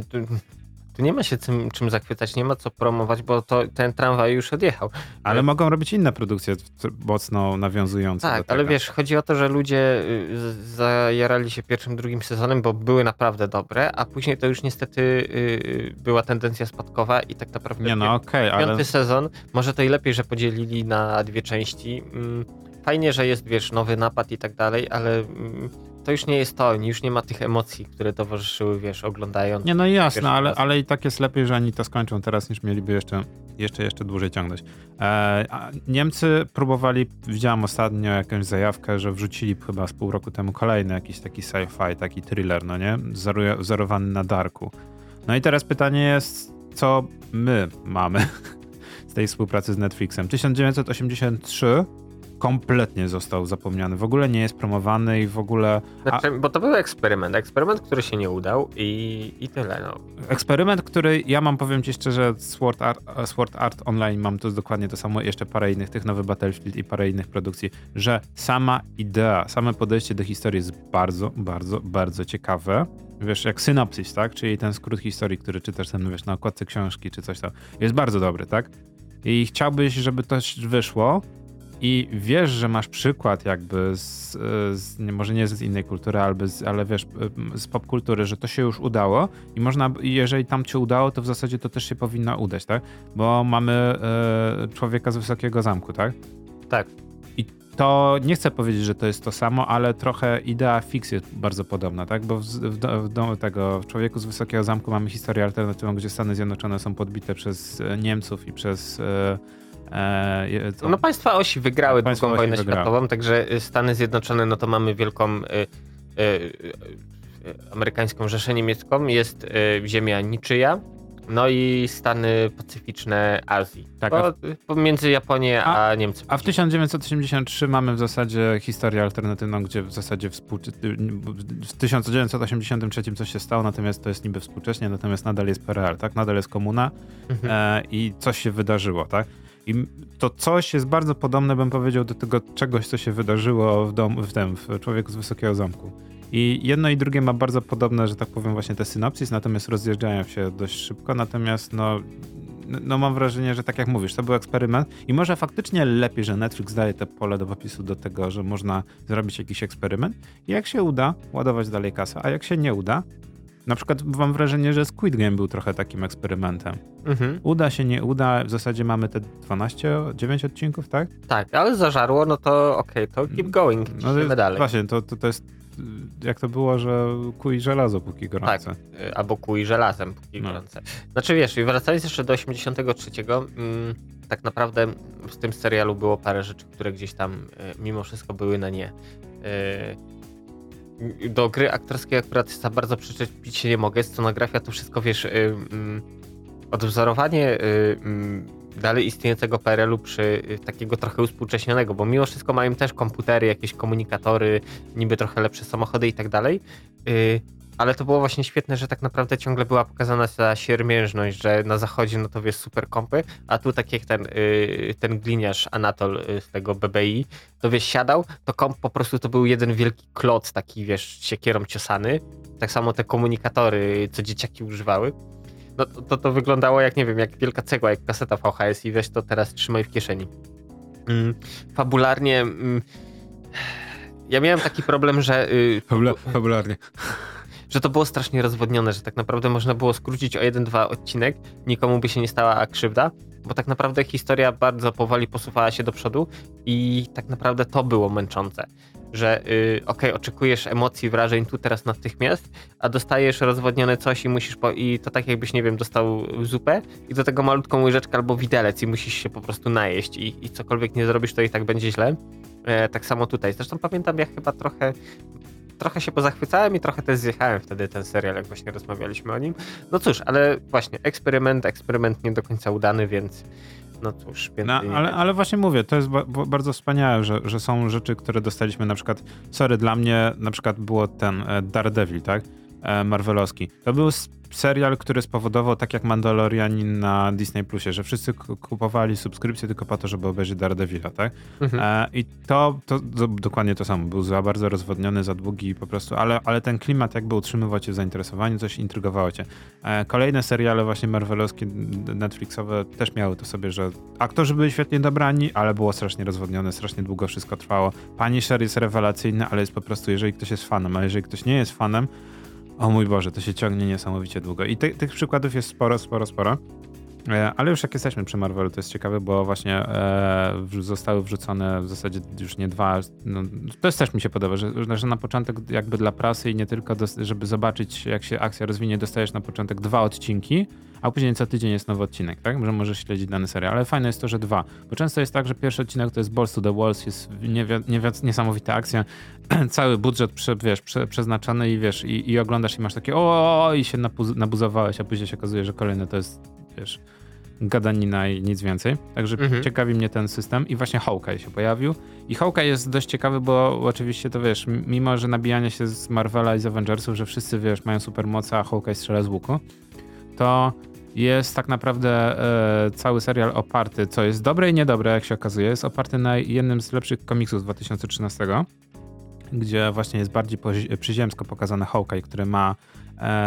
Tu, nie ma się czym, czym zachwycać, nie ma co promować, bo to, ten tramwaj już odjechał. Ale mogą robić inne produkcje mocno nawiązujące Tak, ale wiesz, chodzi o to, że ludzie y, zajarali się pierwszym, drugim sezonem, bo były naprawdę dobre, a później to już niestety y, była tendencja spadkowa i tak naprawdę Nie no, okej, piąty ale... sezon, może to i lepiej, że podzielili na dwie części. Mm, Fajnie, że jest, wiesz, nowy napad i tak dalej, ale mm, to już nie jest to, już nie ma tych emocji, które towarzyszyły, wiesz, oglądając. Nie no jasne, ale, raz. ale i tak jest lepiej, że oni to skończą teraz, niż mieliby jeszcze, jeszcze, jeszcze dłużej ciągnąć. E, Niemcy próbowali, widziałem ostatnio jakąś zajawkę, że wrzucili chyba z pół roku temu kolejny jakiś taki sci-fi, taki thriller, no nie? Wzorowany na Darku. No i teraz pytanie jest, co my mamy z tej współpracy z Netflixem? 1983 kompletnie został zapomniany, w ogóle nie jest promowany i w ogóle Znaczy, bo to był eksperyment, eksperyment, który się nie udał i, i tyle, no. Eksperyment, który ja mam, powiem ci szczerze, Sword Art, Sword Art Online mam to dokładnie to samo, jeszcze parę innych, tych nowy Battlefield i parę innych produkcji, że sama idea, same podejście do historii jest bardzo, bardzo, bardzo ciekawe. Wiesz, jak synopsis, tak? Czyli ten skrót historii, który czytasz tam, wiesz, na okładce książki czy coś tam. Jest bardzo dobry, tak? I chciałbyś, żeby to wyszło i wiesz, że masz przykład jakby z, z nie, może nie z innej kultury, albo z, ale wiesz, z popkultury, że to się już udało i można, jeżeli tam się udało, to w zasadzie to też się powinno udać, tak? Bo mamy e, człowieka z wysokiego zamku, tak? Tak. I to nie chcę powiedzieć, że to jest to samo, ale trochę idea fix jest bardzo podobna, tak? Bo w, w, w, tego, w Człowieku z Wysokiego Zamku mamy historię alternatywną, gdzie Stany Zjednoczone są podbite przez e, Niemców i przez e, e, co? No państwa osi wygrały Państwa drugą osi wojnę wygrały. światową, także y, Stany Zjednoczone, no to mamy wielką y, y, amerykańską Rzeszę Niemiecką, jest ziemia niczyja, no i Stany Pacyficzne Azji. Tak, Bo, a pomiędzy Japonię a, A- Niemcy. A w 1983 mamy w zasadzie historię alternatywną, gdzie w zasadzie współczy... w 1983 coś się stało, natomiast to jest niby współcześnie, natomiast nadal jest PRL, tak? Nadal jest komuna Mhm. e, i coś się wydarzyło, tak? I to coś jest bardzo podobne, bym powiedział, do tego czegoś, co się wydarzyło w, dom, w tym, w Człowieku z Wysokiego Zamku. I jedno i drugie ma bardzo podobne, że tak powiem, właśnie te synopsis, natomiast rozjeżdżają się dość szybko, natomiast no, no- mam wrażenie, że tak jak mówisz, to był eksperyment i może faktycznie lepiej, że Netflix daje te pole do popisu do tego, że można zrobić jakiś eksperyment i jak się uda, ładować dalej kasę, a jak się nie uda, na przykład mam wrażenie, że Squid Game był trochę takim eksperymentem. Mhm. Uda się, nie uda, w zasadzie mamy te 12, 9 odcinków, tak? Tak, ale zażarło, no to okej, to keep going, No to jest, dalej. Właśnie, to, to, to jest jak to było, że kuj żelazo póki gorące. Y, Albo kuj żelazem, póki No. gorące. Znaczy wiesz, i wracając jeszcze do 83, mm, tak naprawdę w tym serialu było parę rzeczy, które gdzieś tam y, mimo wszystko były na nie. Y, Do gry aktorskiej akurat za bardzo przyczepić się nie mogę. Scenografia to wszystko, wiesz, y, mm, odwzorowanie y, mm, dalej istniejącego PRL-u przy y, takiego trochę uspółcześnionego, bo mimo wszystko mają też komputery, jakieś komunikatory, niby trochę lepsze samochody i tak dalej. Y, ale to było właśnie świetne, że tak naprawdę ciągle była pokazana ta siermiężność, że na zachodzie no to wiesz super kompy, a tu tak jak ten, y, ten gliniarz Anatol y, z tego BBI, to wiesz siadał, to komp po prostu to był jeden wielki kloc taki wiesz siekierą ciosany. Tak samo te komunikatory, co dzieciaki używały. No to, to, to wyglądało jak nie wiem, jak wielka cegła, jak kaseta VHS i weź to teraz trzymaj w kieszeni. Mm, fabularnie mm, ja miałem taki problem, że y, Fabula- fabularnie. Że to było strasznie rozwodnione, że tak naprawdę można było skrócić o jeden, dwa odcinek, nikomu by się nie stała krzywda, bo tak naprawdę historia bardzo powoli posuwała się do przodu i tak naprawdę to było męczące, że yy, okej, oczekujesz emocji, wrażeń tu teraz natychmiast, a dostajesz rozwodnione coś i musisz, po, i to tak jakbyś, nie wiem, dostał zupę i do tego malutką łyżeczkę albo widelec i musisz się po prostu najeść i, i cokolwiek nie zrobisz, to i tak będzie źle. E, tak samo tutaj. Zresztą pamiętam, jak chyba trochę trochę się pozachwycałem i trochę też zjechałem wtedy ten serial, jak właśnie rozmawialiśmy o nim. No cóż, ale właśnie eksperyment, eksperyment nie do końca udany, więc no cóż, No, ale, ale właśnie mówię, to jest ba ba- bardzo wspaniałe, że, że są rzeczy, które dostaliśmy na przykład, sorry, dla mnie na przykład było ten e, Daredevil, tak? E, Marvelowski. To był serial, który spowodował, tak jak Mandalorianin na Disney Plusie, że wszyscy kupowali subskrypcję tylko po to, żeby obejrzeć Daredevila, tak? Mhm. E, I to, to, to dokładnie to samo. Był za bardzo rozwodniony, za długi po prostu, ale, ale ten klimat jakby utrzymywał cię w zainteresowaniu, coś intrygowało cię. E, kolejne seriale właśnie marvelowskie, Netflixowe też miały to sobie, że aktorzy byli świetnie dobrani, ale było strasznie rozwodnione, strasznie długo wszystko trwało. Punisher jest rewelacyjny, ale jest po prostu, jeżeli ktoś jest fanem, a jeżeli ktoś nie jest fanem, o mój Boże, to się ciągnie niesamowicie długo. I ty, tych przykładów jest sporo, sporo, sporo. E, Ale już jak jesteśmy przy Marvelu, to jest ciekawe, bo właśnie e, zostały wrzucone w zasadzie już nie dwa. No, to jest też mi się podoba, że, że na początek jakby dla prasy i nie tylko, żeby zobaczyć jak się akcja rozwinie, dostajesz na początek dwa odcinki, a później co tydzień jest nowy odcinek, tak? Że możesz śledzić dany serial. Ale fajne jest to, że dwa. Bo często jest tak, że pierwszy odcinek to jest Balls to the Walls, jest niesamowita akcja, cały budżet prze, wiesz, prze, przeznaczony i wiesz, i, i oglądasz i masz takie o i się nabuzowałeś, a później się okazuje, że kolejny to jest, wiesz, gadanina i nic więcej. Także Mhm. ciekawi mnie ten system i właśnie Hawkeye się pojawił. I Hawkeye jest dość ciekawy, bo oczywiście to wiesz, mimo że nabijanie się z Marvela i z Avengersów, że wszyscy wiesz, mają supermoce, a Hawkeye strzela z łuku, to jest tak naprawdę e, cały serial oparty, co jest dobre i niedobre, jak się okazuje, jest oparty na jednym z lepszych komiksów z 2013, gdzie właśnie jest bardziej przyziemsko pokazany Hawkeye, który ma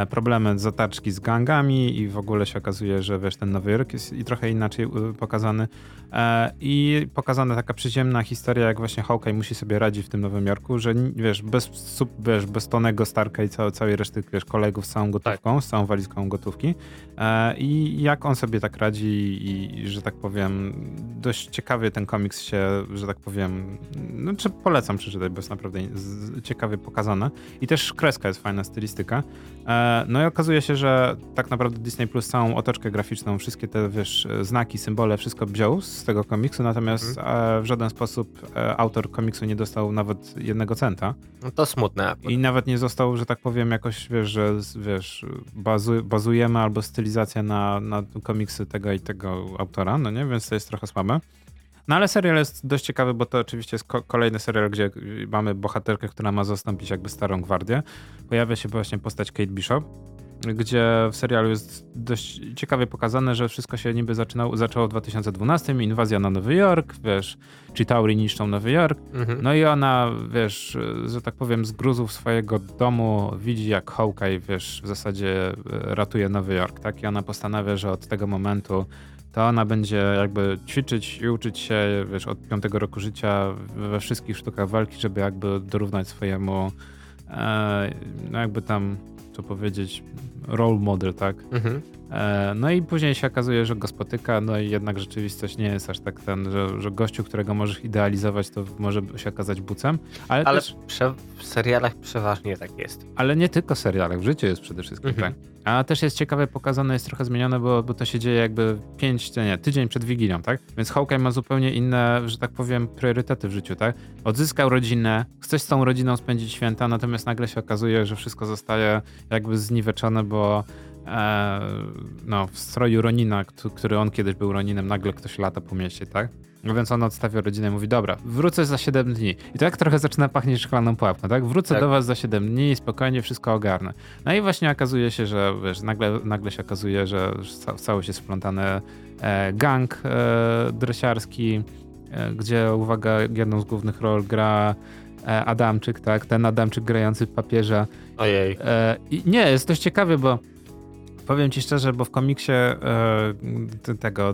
problemy z zataczki z gangami i w ogóle się okazuje, że wiesz, ten Nowy Jork jest i trochę inaczej y, pokazany. E, i pokazana taka przyziemna historia, jak właśnie Hawkeye musi sobie radzić w tym Nowym Jorku, że wiesz, bez, wiesz, bez Tonego Starka i całej, całej reszty wiesz, kolegów z całą gotówką, z całą walizką gotówki. E, i jak on sobie tak radzi i, że tak powiem, dość ciekawie ten komiks się, że tak powiem, no czy polecam przeczytać, bo jest naprawdę ciekawie pokazane. I też kreska jest fajna, stylistyka. E, No i okazuje się, że tak naprawdę Disney Plus całą otoczkę graficzną, wszystkie te wiesz, znaki, symbole, wszystko wziął z tego komiksu, natomiast e, w żaden sposób e, autor komiksu nie dostał nawet jednego centa No to smutne i nawet nie został, że tak powiem, jakoś, wiesz, że wiesz, bazu, bazujemy albo stylizacja na, na komiksy tego i tego autora, no nie, więc to jest trochę słabe. No ale serial jest dość ciekawy, bo to oczywiście jest ko- kolejny serial, gdzie mamy bohaterkę, która ma zastąpić jakby starą gwardię. Pojawia się właśnie postać Kate Bishop, gdzie w serialu jest dość ciekawie pokazane, że wszystko się niby zaczynało, zaczęło w 2012, inwazja na Nowy Jork, wiesz, Chitauri niszczą Nowy Jork, Mhm. no i ona, wiesz, że tak powiem, z gruzów swojego domu widzi, jak Hawkeye, wiesz, w zasadzie e, ratuje Nowy Jork, tak? I ona postanawia, że od tego momentu to ona będzie jakby ćwiczyć i uczyć się, wiesz, od piątego roku życia we wszystkich sztukach walki, żeby jakby dorównać swojemu, e, no jakby tam, co powiedzieć, role model, tak? Mhm. E, No i później się okazuje, że go spotyka, no i jednak rzeczywistość nie jest aż tak ten, że, że gościu, którego możesz idealizować, to może się okazać bucem, ale, Ale też, prze, w serialach przeważnie tak jest. ale nie tylko w serialach, w życiu jest przede wszystkim Mhm. tak. A też jest ciekawe pokazane, jest trochę zmienione, bo, bo to się dzieje jakby pięć, nie, tydzień przed Wigilią, tak? Więc Hawkeye ma zupełnie inne, że tak powiem, priorytety w życiu, tak? Odzyskał rodzinę, chce z tą rodziną spędzić święta, natomiast nagle się okazuje, że wszystko zostaje jakby zniweczone, bo e, no, w stroju Ronina, któ- który on kiedyś był Roninem, nagle ktoś lata po mieście, tak? No więc on odstawia rodzinę i mówi, dobra, wrócę za 7 dni. I tak trochę zaczyna pachnieć szklaną pułapką, tak? Wrócę Tak. do was za 7 dni i spokojnie wszystko ogarnę. No i właśnie okazuje się, że wiesz, nagle, nagle się okazuje, że w całość jest splątany e, gang e, dresiarski, e, gdzie, uwaga, jedną z głównych ról gra e, Adamczyk, tak? Ten Adamczyk grający papieża. Ojej. E, I nie, jest dość ciekawy, bo powiem ci szczerze, bo w komiksie e, tego e,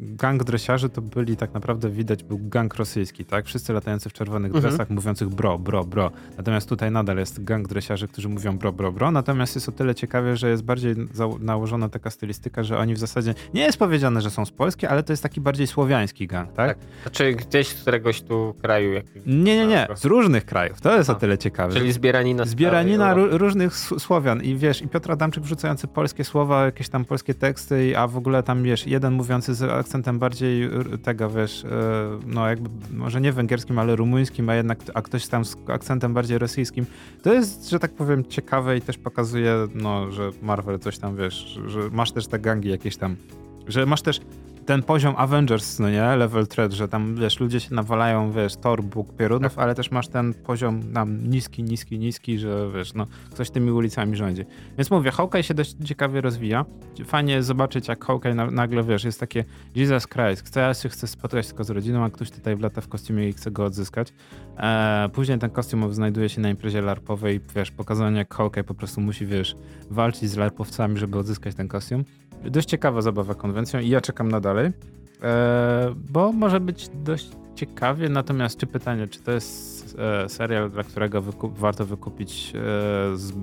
gang dresiarzy to byli tak naprawdę widać był gang rosyjski, tak? Wszyscy latający w czerwonych Mhm. dresach, mówiących bro, bro, bro. Natomiast tutaj nadal jest gang dresiarzy, którzy mówią bro, bro, bro. Natomiast jest o tyle ciekawie, że jest bardziej nałożona taka stylistyka, że oni w zasadzie nie jest powiedziane, że są z Polski, ale to jest taki bardziej słowiański gang, tak? Tak. Znaczy gdzieś z któregoś tu kraju. Jak, Nie, nie, nie. Z różnych krajów. To jest o A. tyle ciekawe. Czyli zbieranina. Zbieranina ró- różnych Słowian i wiesz, i Piotr Adamczyk polskie słowa, jakieś tam polskie teksty, a w ogóle tam wiesz, jeden mówiący z akcentem bardziej r- tego, wiesz, e, no jakby może nie węgierskim, ale rumuńskim, a jednak a ktoś tam z akcentem bardziej rosyjskim. To jest, że tak powiem, ciekawe i też pokazuje, no, że Marvel coś tam, wiesz, że masz też te gangi jakieś tam, że masz też ten poziom Avengers, no nie, level threat, że tam, wiesz, ludzie się nawalają, wiesz, Thor, Bóg, Pierunów, ale też masz ten poziom tam niski, niski, niski, że wiesz, no, ktoś tymi ulicami rządzi. Więc mówię, Hawkeye się dość ciekawie rozwija. Fajnie zobaczyć, jak Hawkeye na, nagle, wiesz, jest takie Jesus Christ, chcę, ja się chcę spotkać tylko z rodziną, a ktoś tutaj wlata w kostiumie i chce go odzyskać. E, później ten kostium znajduje się na imprezie larpowej, wiesz, pokazanie jak Hawkeye po prostu musi, wiesz, walczyć z larpowcami, żeby odzyskać ten kostium. Dość ciekawa zabawa konwencją i ja czekam na dalej, e, bo może być dość ciekawie, natomiast czy pytanie, czy to jest e, serial, dla którego wykup, warto wykupić e,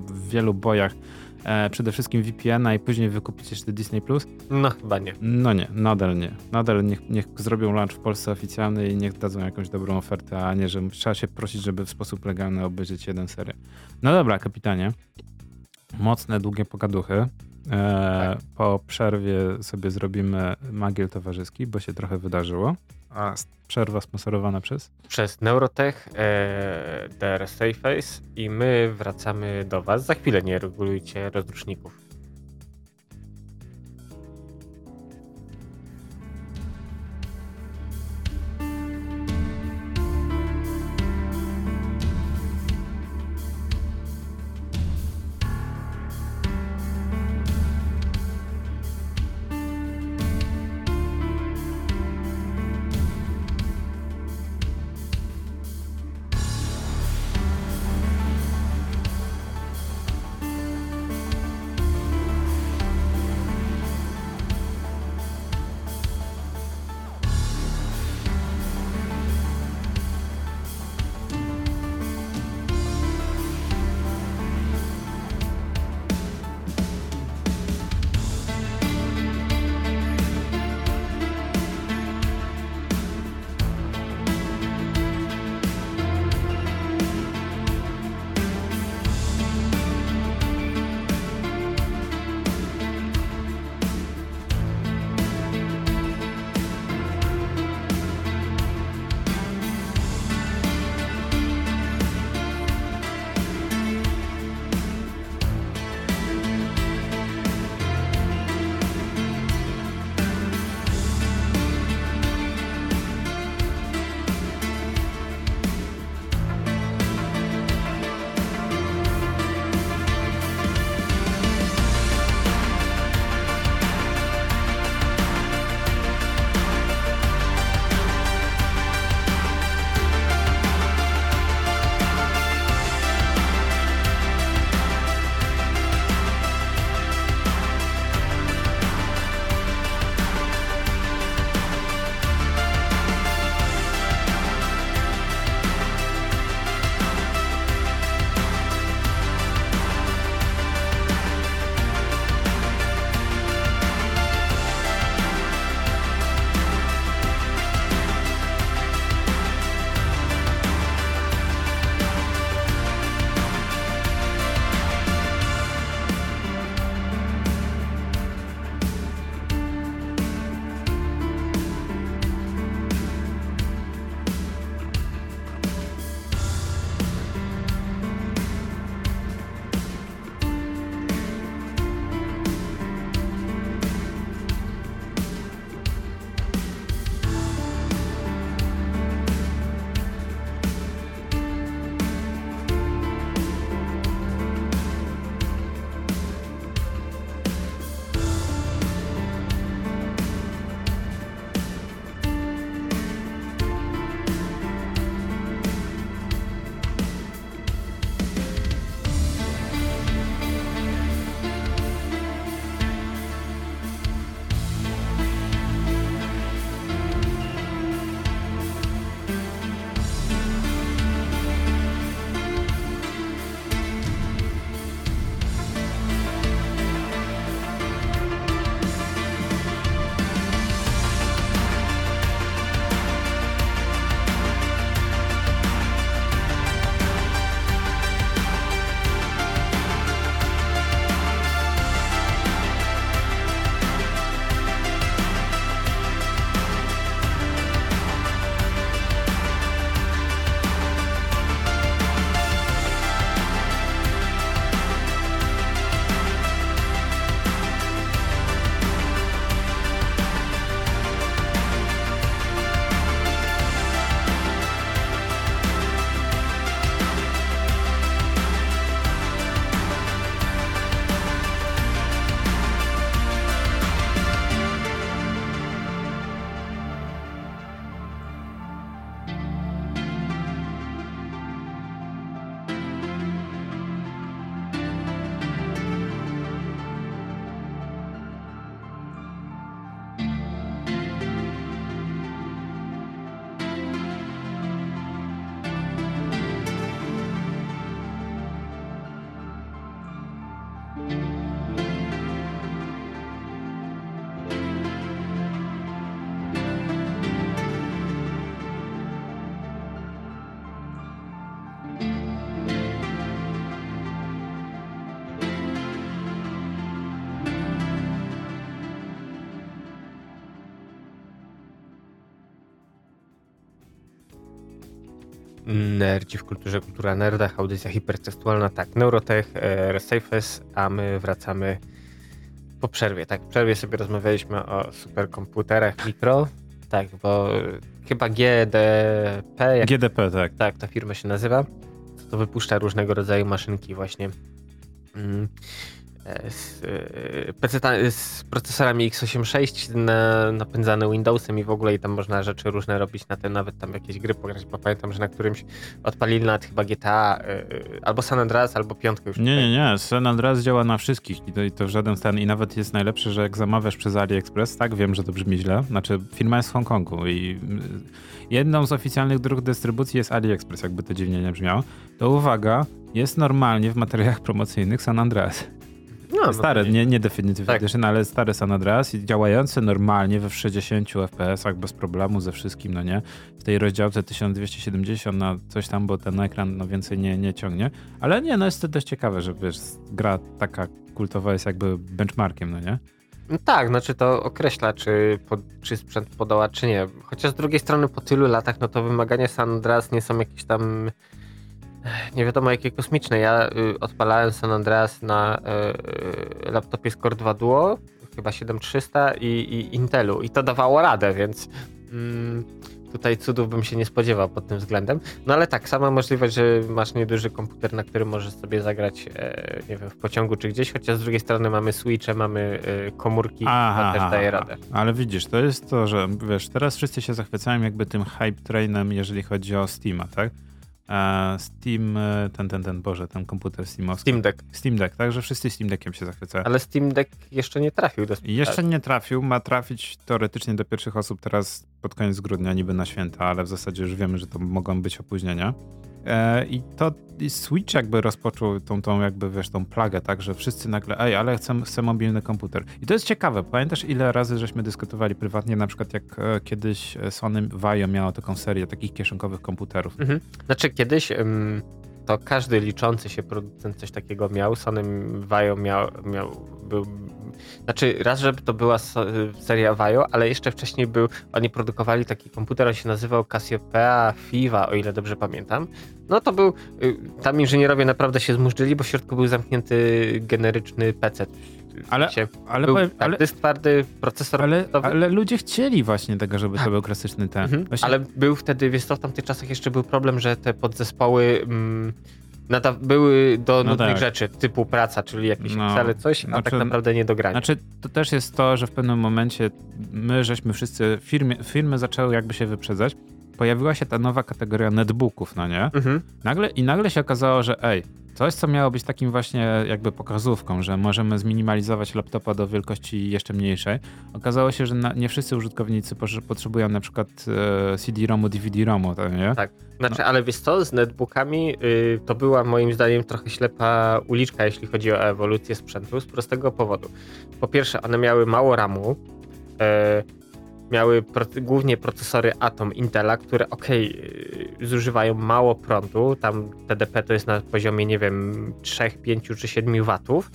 w wielu bojach przede wszystkim VPN-a i później wykupić jeszcze Disney+. Plus? No chyba nie. No nie, nadal nie. Nadal niech, niech zrobią launch w Polsce oficjalny i niech dadzą jakąś dobrą ofertę, a nie, że trzeba się prosić, żeby w sposób legalny obejrzeć jeden serial. No dobra, kapitanie. Mocne, długie pogaduchy. E, Tak. Po przerwie sobie zrobimy magiel towarzyski, bo się trochę wydarzyło. A przerwa sponsorowana przez? Przez Neurotech, e, DR Safeface i my wracamy do Was. Za chwilę nie regulujcie rozruszników. Nerdzi w kulturze, kultura nerdach, audycja hipertekstualna, tak, Neurotech, e, a my wracamy po przerwie, tak, w przerwie sobie rozmawialiśmy o superkomputerach mikro, tak, bo chyba GDP, jak, GDP, tak. tak, ta firma się nazywa, to wypuszcza różnego rodzaju maszynki właśnie mm, e, z, e, PC, z procesorami x86 na, napędzane Windowsem i w ogóle i tam można rzeczy różne robić na te nawet tam jakieś gry pograć, bo pamiętam, że na którymś odpalili nawet chyba GTA e, albo San Andreas, albo piątkę już. Nie, nie, nie. San Andreas działa na wszystkich i to, i to w żaden stan. I nawet jest najlepsze, że jak zamawiasz przez AliExpress, tak, wiem, że to brzmi źle. Znaczy, firma jest w Hongkongu i mm, jedną z oficjalnych dróg dystrybucji jest AliExpress, jakby to dziwnie nie brzmiało. To uwaga, jest normalnie w materiałach promocyjnych San Andreas. No, no Stare, nie, nie Definitive Tak. Edition, ale stare San Andreas i działające normalnie we w 60 FPS-ach bez problemu ze wszystkim, no nie? W tej rozdziałce 1270 na coś tam, bo ten ekran no więcej nie, nie ciągnie. Ale nie, no jest to dość ciekawe, że wiesz, gra taka kultowa jest jakby benchmarkiem, no nie? No tak, znaczy to określa, czy, po, czy sprzęt podoła, czy nie. Chociaż z drugiej strony po tylu latach, no to wymagania San Andreas nie są jakieś tam nie wiadomo jakie kosmiczne. Ja y, odpalałem San Andreas na y, laptopie Core 2 Duo, chyba 7300 i, i Intelu i to dawało radę, więc mm, tutaj cudów bym się nie spodziewał pod tym względem. No ale tak, sama możliwość, że masz nieduży komputer, na którym możesz sobie zagrać, e, nie wiem, w pociągu czy gdzieś, chociaż z drugiej strony mamy switche, mamy e, komórki, Aha, to też daje radę. Ale widzisz, to jest to, że wiesz, teraz wszyscy się zachwycają jakby tym hype trainem, jeżeli chodzi o Steama, tak? Steam, e, ten, ten, ten, Boże, ten komputer Steamowski. Steam Deck. Steam Deck, tak? Że wszyscy Steam Deckiem się zachwycają. Ale Steam Deck jeszcze nie trafił do I Jeszcze nie trafił, ma trafić teoretycznie do pierwszych osób teraz pod koniec grudnia, niby na święta, ale w zasadzie już wiemy, że to mogą być opóźnienia. E, I to Switch jakby rozpoczął tą, tą jakby, wiesz, tą plagę, tak, że wszyscy nagle, ej, ale chcę, chcę mobilny komputer. I to jest ciekawe, pamiętasz ile razy żeśmy dyskutowali prywatnie, na przykład jak e, kiedyś Sony Vaio miało taką serię takich kieszonkowych komputerów. Mhm. Znaczy kiedyś ym, to każdy liczący się producent coś takiego miał. Sony Vaio miał, miał był, znaczy raz, żeby to była seria Vaio, ale jeszcze wcześniej był, oni produkowali taki komputer, on się nazywał Cassiopeia Fiva, o ile dobrze pamiętam. No to był, y, tam inżynierowie naprawdę się zmurzyli, bo w środku był zamknięty generyczny PC. Ale- sensie Ale, był, powiem, tak, ale, dysk twardy, procesor ale, ale ludzie chcieli właśnie tego, żeby to był klasyczny ten. Mhm. Właśnie, Ale był wtedy, wiesz co, w tamtych czasach jeszcze był problem, że te podzespoły mm, nada- były do No nudnych tak. rzeczy, typu praca, czyli jakieś No, Excel, coś, a znaczy- tak naprawdę nie do grania. Znaczy, to też jest to, że w pewnym momencie my, żeśmy wszyscy, firmy, firmy zaczęły jakby się wyprzedzać. Pojawiła się ta nowa kategoria netbooków, no nie? Mhm. Nagle, I nagle się okazało, że ej, coś, co miało być takim właśnie jakby pokazówką, że możemy zminimalizować laptopa do wielkości jeszcze mniejszej, okazało się, że na, nie wszyscy użytkownicy potrze- potrzebują na przykład e, CD-ROMu, DVD-ROMu, to nie? Tak. Znaczy, ale wiesz co, z netbookami y, to była moim zdaniem trochę ślepa uliczka, jeśli chodzi o ewolucję sprzętu, z prostego powodu. Po pierwsze, one miały mało RAMu, e, miały proce- głównie procesory Atom Intela, które ok, zużywają mało prądu, tam TDP to jest na poziomie, nie wiem, 3, 5 czy 7 watów.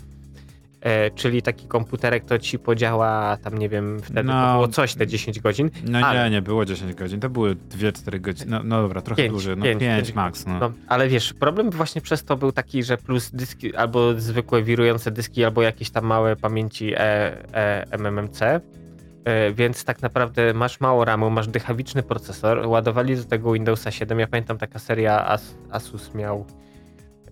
E, czyli taki komputerek to ci podziała tam, nie wiem, wtedy to No. było coś te 10 godzin. No Ale- nie, nie było 10 godzin, to były 2-4 godziny, no, no dobra, trochę Pięć, dłużej, no pięć, 5 pięć. max, no. No, ale wiesz, problem właśnie przez to był taki, że plus dyski albo zwykłe wirujące dyski, albo jakieś tam małe pamięci e, e, MMMC. E, więc tak naprawdę masz mało RAMu, masz dychawiczny procesor. Ładowali do tego Windowsa 7. Ja pamiętam taka seria As, Asus miał.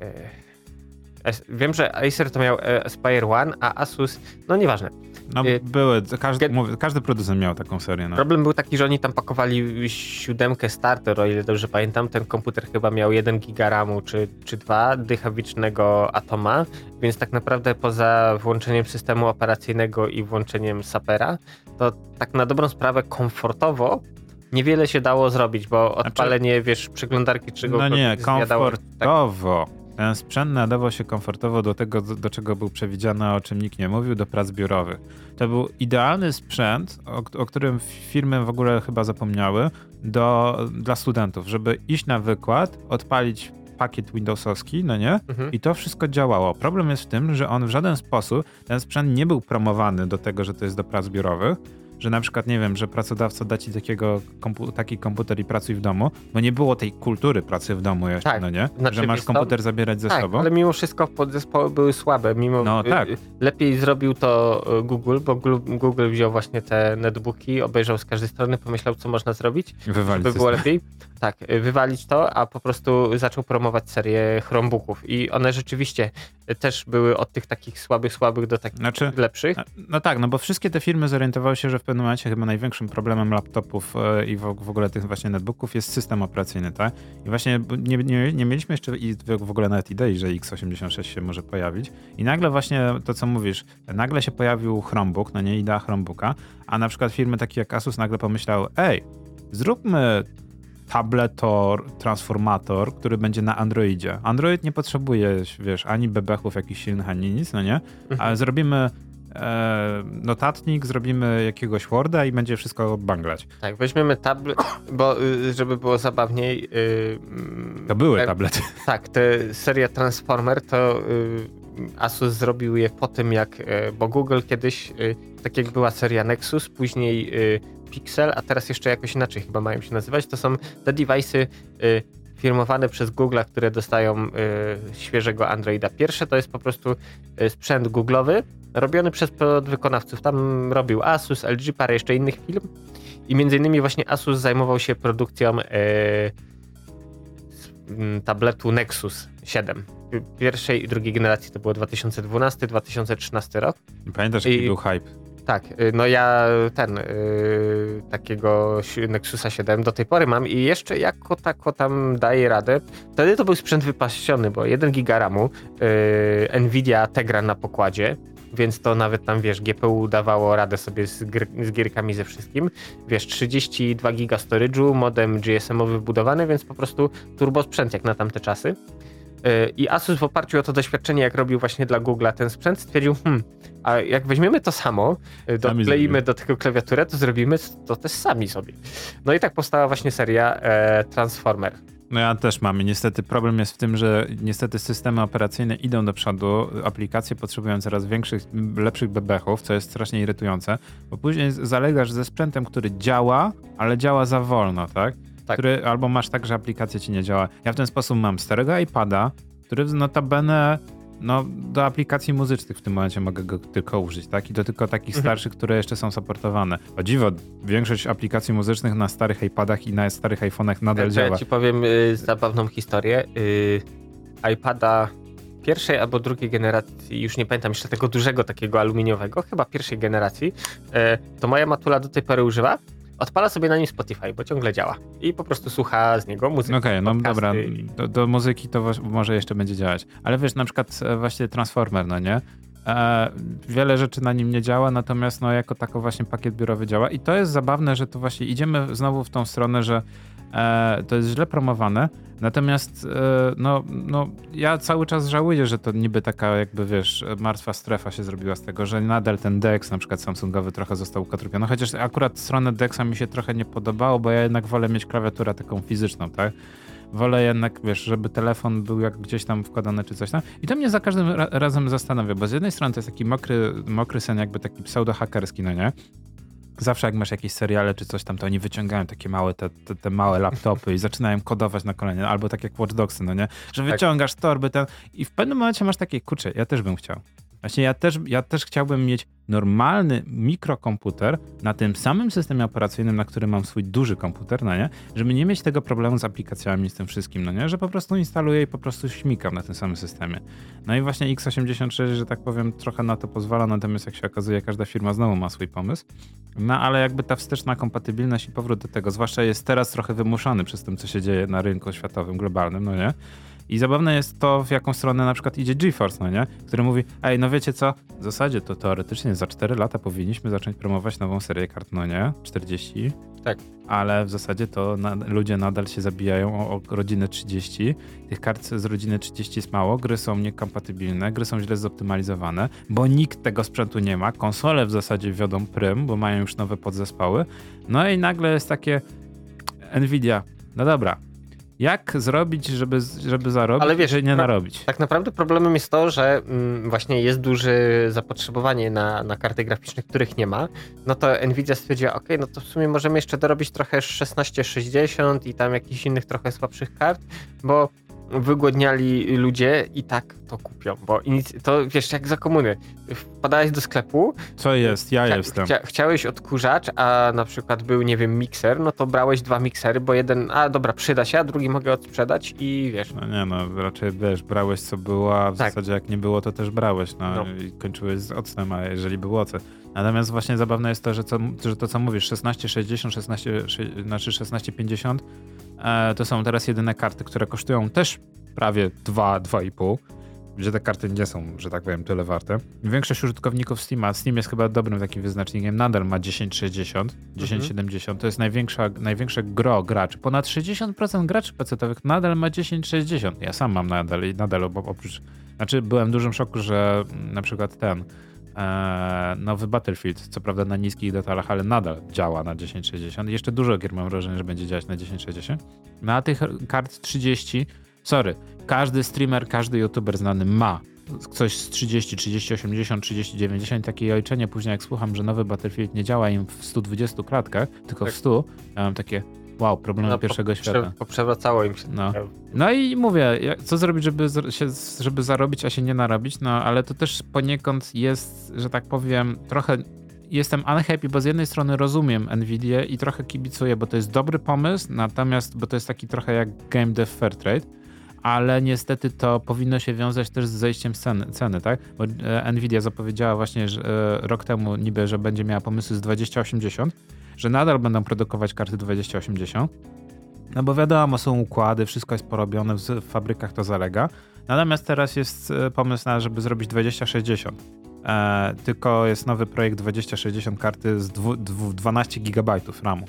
E, wiem, że Acer to miał e, Aspire One, a Asus, no nieważne. No były, każdy, mówię, każdy producent miał taką serię, no. Problem był taki, że oni tam pakowali siódemkę starter, o ile dobrze pamiętam. Ten komputer chyba miał 1 giga RAMu czy, czy 2 dychawicznego Atoma, więc tak naprawdę poza włączeniem systemu operacyjnego i włączeniem Sapera, to tak na dobrą sprawę komfortowo niewiele się dało zrobić, bo odpalenie, wiesz, przeglądarki czy Znaczy- No nie, zjadało- tak, komfortowo. Ten sprzęt nadawał się komfortowo do tego, do, do czego był przewidziany, o czym nikt nie mówił, do prac biurowych. To był idealny sprzęt, o, o którym firmy w ogóle chyba zapomniały, do, dla studentów, żeby iść na wykład, odpalić pakiet Windowsowski, no nie? Mhm. I to wszystko działało. Problem jest w tym, że on w żaden sposób, ten sprzęt nie był promowany do tego, że to jest do prac biurowych, że na przykład, nie wiem, że pracodawca da ci takiego, kompu taki komputer i pracuj w domu, bo nie było tej kultury pracy w domu jeszcze, Tak. no nie? Znaczy, że masz komputer zabierać ze tak, sobą. ale mimo wszystko podzespoły były słabe. Mimo, No, y, tak. Lepiej zrobił to y, Google, bo Google wziął właśnie te netbooki, obejrzał z każdej strony, pomyślał, co można zrobić, Wywalić żeby było lepiej. Tak, y, wywalić to, a po prostu zaczął promować serię Chromebooków. I one rzeczywiście y, też były od tych takich słabych, słabych do takich Znaczy, lepszych. No tak, no bo wszystkie te firmy zorientowały się, że w pewnym momencie chyba największym problemem laptopów e, i w, w ogóle tych właśnie netbooków jest system operacyjny, tak? I właśnie nie, nie, nie mieliśmy jeszcze w ogóle nawet idei, że x86 się może pojawić. I nagle właśnie to, co mówisz, nagle się pojawił Chromebook, no nie idea Chromebooka, a na przykład firmy takie jak Asus nagle pomyślały, ej, zróbmy tabletor, transformator, który będzie na Androidzie. Android nie potrzebuje, wiesz, ani bebechów jakichś silnych, ani nic, no nie? Mhm. Ale zrobimy e, notatnik, zrobimy jakiegoś Worda i będzie wszystko banglać. Tak, weźmiemy tablet, bo y, żeby było zabawniej. y, mm, To były e, tablety. Tak, te seria Transformer to y, Asus zrobił je po tym jak, y, bo Google kiedyś, y, tak jak była seria Nexus, później y, Pixel, a teraz jeszcze jakoś inaczej chyba mają się nazywać, to są te device'y y, firmowane przez Google, które dostają y, świeżego Androida. Pierwsze to jest po prostu y, sprzęt Google'owy, robiony przez podwykonawców. Tam robił Asus, LG, parę jeszcze innych firm i między innymi właśnie Asus zajmował się produkcją y, mm, tabletu Nexus 7. Pierwszej i drugiej generacji to było 2012-2013 rok. Pamiętasz, jaki I- był hype? Tak, y, no ja ten y, takiego Nexusa 7 do tej pory mam i jeszcze jako tako tam daje radę. Wtedy to był sprzęt wypaściony, bo 1 giga RAMu, y, Nvidia Tegra na pokładzie, więc to nawet tam, wiesz, GPU dawało radę sobie z, gr- z gierkami ze wszystkim. Wiesz, 32 giga storage'u, modem GSM-owy wbudowany, więc po prostu turbo sprzęt jak na tamte czasy. Y, I Asus w oparciu o to doświadczenie, jak robił właśnie dla Google'a ten sprzęt, stwierdził, hmm, a jak weźmiemy to samo, y, dokleimy do tego klawiaturę, to zrobimy to też sami sobie. No i tak powstała właśnie seria e, Transformer. No ja też mam i niestety problem jest w tym, że niestety systemy operacyjne idą do przodu, aplikacje potrzebują coraz większych, lepszych bebechów, co jest strasznie irytujące, bo później zalegasz ze sprzętem, który działa, ale działa za wolno, tak? Tak. Który, albo masz tak, że aplikacja ci nie działa. Ja w ten sposób mam starego iPada, który notabene no, do aplikacji muzycznych w tym momencie mogę go tylko użyć, tak? I to tylko takich Mhm. starszych, które jeszcze są supportowane. O dziwo, większość aplikacji muzycznych na starych iPadach i na starych iPhone'ach nadal To działa. ja ci powiem y, zabawną historię. Y, iPada pierwszej albo drugiej generacji, już nie pamiętam jeszcze tego dużego takiego aluminiowego, chyba pierwszej generacji, e, to moja matula do tej pory używa. Odpala sobie na nim Spotify, bo ciągle działa. I po prostu słucha z niego muzyki. Okej, no podcasty dobra, do, do muzyki to może jeszcze będzie działać. Ale wiesz, na przykład e, właśnie Transformer, no nie? E, wiele rzeczy na nim nie działa, natomiast no jako tako właśnie pakiet biurowy działa i to jest zabawne, że tu właśnie idziemy znowu w tą stronę, że e, to jest źle promowane, natomiast e, no, no ja cały czas żałuję, że to niby taka jakby wiesz, martwa strefa się zrobiła z tego, że nadal ten DeX na przykład Samsungowy trochę został ukatrupiony, chociaż akurat stronę DeXa mi się trochę nie podobało, bo ja jednak wolę mieć klawiaturę taką fizyczną, tak? Wolę jednak, wiesz, żeby telefon był jak gdzieś tam wkładany czy coś tam. I to mnie za każdym ra razem zastanawia, bo z jednej strony to jest taki mokry, mokry sen, jakby taki pseudo-hakerski, no nie? Zawsze jak masz jakieś seriale czy coś tam, to oni wyciągają takie małe, te, te, te małe laptopy i zaczynają kodować na kolenie, albo tak jak Watch Dogsy, no nie? Że Tak. wyciągasz torby ten i w pewnym momencie masz takie, kurczę, ja też bym chciał. Właśnie ja też, ja też chciałbym mieć normalny mikrokomputer na tym samym systemie operacyjnym, na którym mam swój duży komputer, no nie? Żeby nie mieć tego problemu z aplikacjami, z tym wszystkim, no nie? Że po prostu instaluję i po prostu śmikam na tym samym systemie. No i właśnie x86, że tak powiem, trochę na to pozwala, natomiast jak się okazuje, każda firma znowu ma swój pomysł. No ale jakby ta wsteczna kompatybilność i powrót do tego, zwłaszcza jest teraz trochę wymuszany przez tym, co się dzieje na rynku światowym, globalnym, no nie? I zabawne jest to, w jaką stronę na przykład idzie GeForce, no nie? Który mówi, ej, no wiecie co, w zasadzie to teoretycznie za 4 lata powinniśmy zacząć promować nową serię kart, no nie? 40. Tak. Ale w zasadzie to na, ludzie nadal się zabijają o, o rodzinę 30. Tych kart z rodziny 30 jest mało, gry są niekompatybilne, gry są źle zoptymalizowane, bo nikt tego sprzętu nie ma. Konsole w zasadzie wiodą prym, bo mają już nowe podzespoły. No i nagle jest takie Nvidia, no dobra, Jak zrobić, żeby, żeby zarobić, Ale wiesz, nie narobić? Tak naprawdę problemem jest to, że mm, właśnie jest duże zapotrzebowanie na, na karty graficzne, których nie ma. No to Nvidia stwierdziła, ok, no to w sumie możemy jeszcze dorobić trochę 1660 i tam jakichś innych trochę słabszych kart, bo wygłodniali ludzie i tak to kupią, bo inic- to wiesz, jak za komuny. Wpadałeś do sklepu, Co jest? Ja chcia- jestem. chcia- chciałeś odkurzacz, a na przykład był, nie wiem, mikser, no to brałeś dwa miksery, bo jeden, a dobra, przyda się, a drugi mogę odsprzedać i wiesz, No nie no, raczej wiesz, brałeś co było, a w Tak. zasadzie jak nie było, to też brałeś, no, No. i kończyłeś z octem, a jeżeli było ocet. Natomiast właśnie zabawne jest to, że, co, że to co mówisz, 1660, 16, sze- znaczy 1650, e, to są teraz jedyne karty, które kosztują też prawie 2, 2,5, gdzie te karty nie są, że tak powiem, tyle warte. Większość użytkowników Steama, Steam jest chyba dobrym takim wyznacznikiem, nadal ma 1060, 1070, to jest największa, największe gro graczy. Ponad 60% graczy pecetowych nadal ma 1060. Ja sam mam nadal i nadal oprócz... Znaczy byłem w dużym szoku, że na przykład ten e, nowy Battlefield, co prawda na niskich detalach, ale nadal działa na 1060. I Jeszcze dużo gier mam wrażenie, że będzie działać na 1060. Na tych kart 30, sorry, każdy streamer, każdy youtuber znany ma coś z 30, 30, 80, 30, 90. Takie ojczenie później jak słucham, że nowy Battlefield nie działa im w 120 klatkach, tylko Tak. w 100, ja mam takie wow, problemy no, pierwszego poprze- świata. poprzewracało im się. No. trochę. No i mówię, jak- co zrobić, żeby, się, żeby zarobić, a się nie narobić? No ale to też poniekąd jest, że tak powiem, trochę jestem unhappy, bo z jednej strony rozumiem Nvidia i trochę kibicuję, bo to jest dobry pomysł, natomiast, bo to jest taki trochę jak Game Dev Fair Trade, ale niestety to powinno się wiązać też z zejściem ceny, ceny tak? Bo e, Nvidia zapowiedziała właśnie że, e, rok temu niby, że będzie miała pomysły z 2080, że nadal będą produkować karty 2080, no bo wiadomo, są układy, wszystko jest porobione, w fabrykach to zalega. Natomiast teraz jest e, pomysł na, żeby zrobić 2060. E, tylko jest nowy projekt 2060 karty z dwu, dwu, 12 GB RAMu.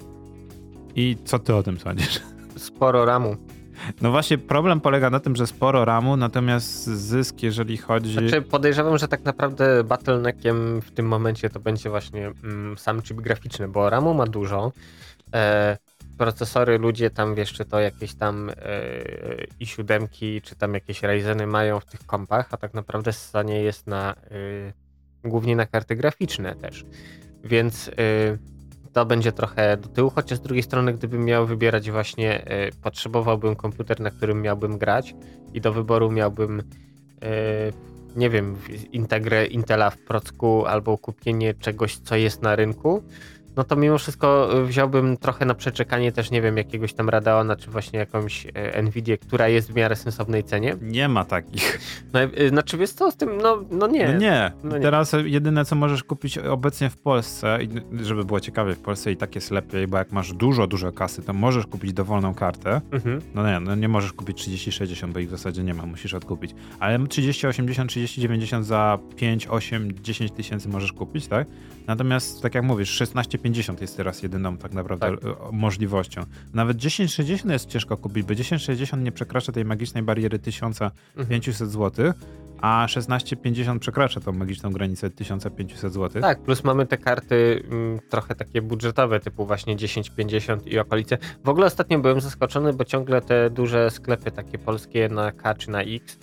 I co ty o tym sądzisz? Sporo ramu. No właśnie problem polega na tym, że sporo RAMu, natomiast zysk, jeżeli chodzi... Znaczy podejrzewam, że tak naprawdę bottleneckiem w tym momencie to będzie właśnie mm, sam chip graficzny, bo RAMu ma dużo. E, procesory ludzie tam wiesz, czy to jakieś tam e, i siódemki, czy tam jakieś Ryzeny mają w tych kompach, a tak naprawdę stanie jest na e, głównie na karty graficzne też. Więc e, to będzie trochę do tyłu, chociaż z drugiej strony, gdybym miał wybierać właśnie, e, potrzebowałbym komputer, na którym miałbym grać i do wyboru miałbym e, nie wiem, integrę Intela w procku albo kupienie czegoś, co jest na rynku, no to mimo wszystko y, wziąłbym trochę na przeczekanie też, nie wiem, jakiegoś tam Radeona, czy właśnie jakąś e, Nvidię, która jest w miarę sensownej cenie. Nie ma takich. No, y, znaczy, wiesz co, z tym, no, no nie. No nie. No nie. Teraz jedyne, co możesz kupić obecnie w Polsce, żeby było ciekawie, w Polsce i tak jest lepiej, bo jak masz dużo, dużo kasy, to możesz kupić dowolną kartę. Mhm. No nie, no nie możesz kupić 3060, bo ich w zasadzie nie ma, musisz odkupić. Ale 3080, 3090 za 5, 8, 10 tysięcy możesz kupić, tak? Natomiast, tak jak mówisz, 1650 jest teraz jedyną tak naprawdę Tak. e, możliwością. Nawet 1060 jest ciężko kupić, bo 1060 nie przekracza tej magicznej bariery 1500 zł, a 1650 przekracza tą magiczną granicę 1500 zł. Tak, plus mamy te karty mm, trochę takie budżetowe, typu właśnie 1050 i okolice. W ogóle ostatnio byłem zaskoczony, bo ciągle te duże sklepy takie polskie na K czy na X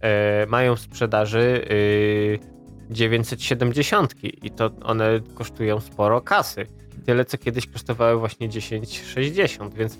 e, mają w sprzedaży y, 970 i to one kosztują sporo kasy. Tyle, co kiedyś kosztowały właśnie 1060, więc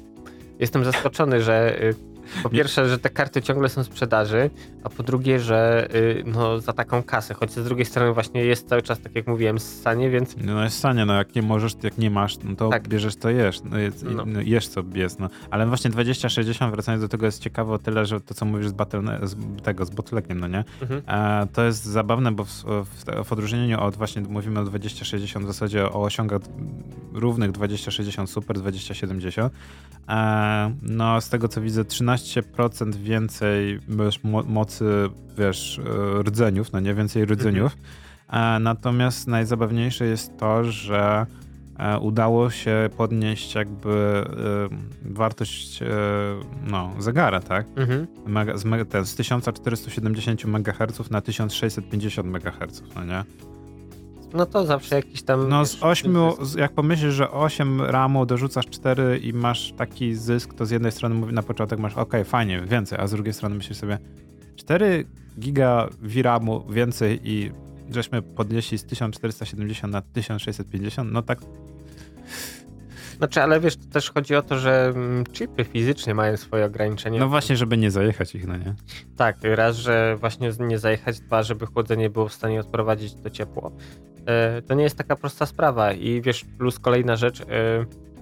jestem zaskoczony, że y, po pierwsze, że te karty ciągle są w sprzedaży, a po drugie, że y, no, za taką kasę, choć z drugiej strony właśnie jest cały czas, tak jak mówiłem, ssanie, więc No jest stanie, no jak nie możesz, jak nie masz, no to Tak. bierzesz to jesz, no, jest, No. no. jesz co jest, no. Ale właśnie 2060, wracając do tego, jest ciekawe o tyle, że to co mówisz z, battle, z tego, z bottleneckiem, no nie? mhm. E, to jest zabawne, bo w, w, w odróżnieniu od właśnie mówimy o 2060 w zasadzie o osiągach równych 2060 Super, 2070. E, no z tego co widzę 13% więcej wiesz, mo, mocy, wiesz, e, rdzeniów, no nie więcej rdzeniów. E, natomiast najzabawniejsze jest to, że e, udało się podnieść jakby wartość no, zegara, tak? Mhm. Mega, z, mega- ten, z 1470 MHz na 1650 MHz, no nie? No to zawsze jakiś tam... No wiesz, z 8, zysk. jak pomyślisz, że 8 ramu dorzucasz 4 i masz taki zysk, to z jednej strony mówi na początek masz ok, fajnie, więcej, a z drugiej strony myślisz sobie 4 giga VRAMu więcej i żeśmy podnieśli z 1470 na 1650, no tak Znaczy, ale wiesz, to też chodzi o to, że mm, chipy fizycznie mają swoje ograniczenia. No właśnie, żeby nie zajechać ich, no nie? Tak, raz, że właśnie nie zajechać, dwa, żeby chłodzenie było w stanie odprowadzić to ciepło. E, To nie jest taka prosta sprawa i wiesz, plus kolejna rzecz, e,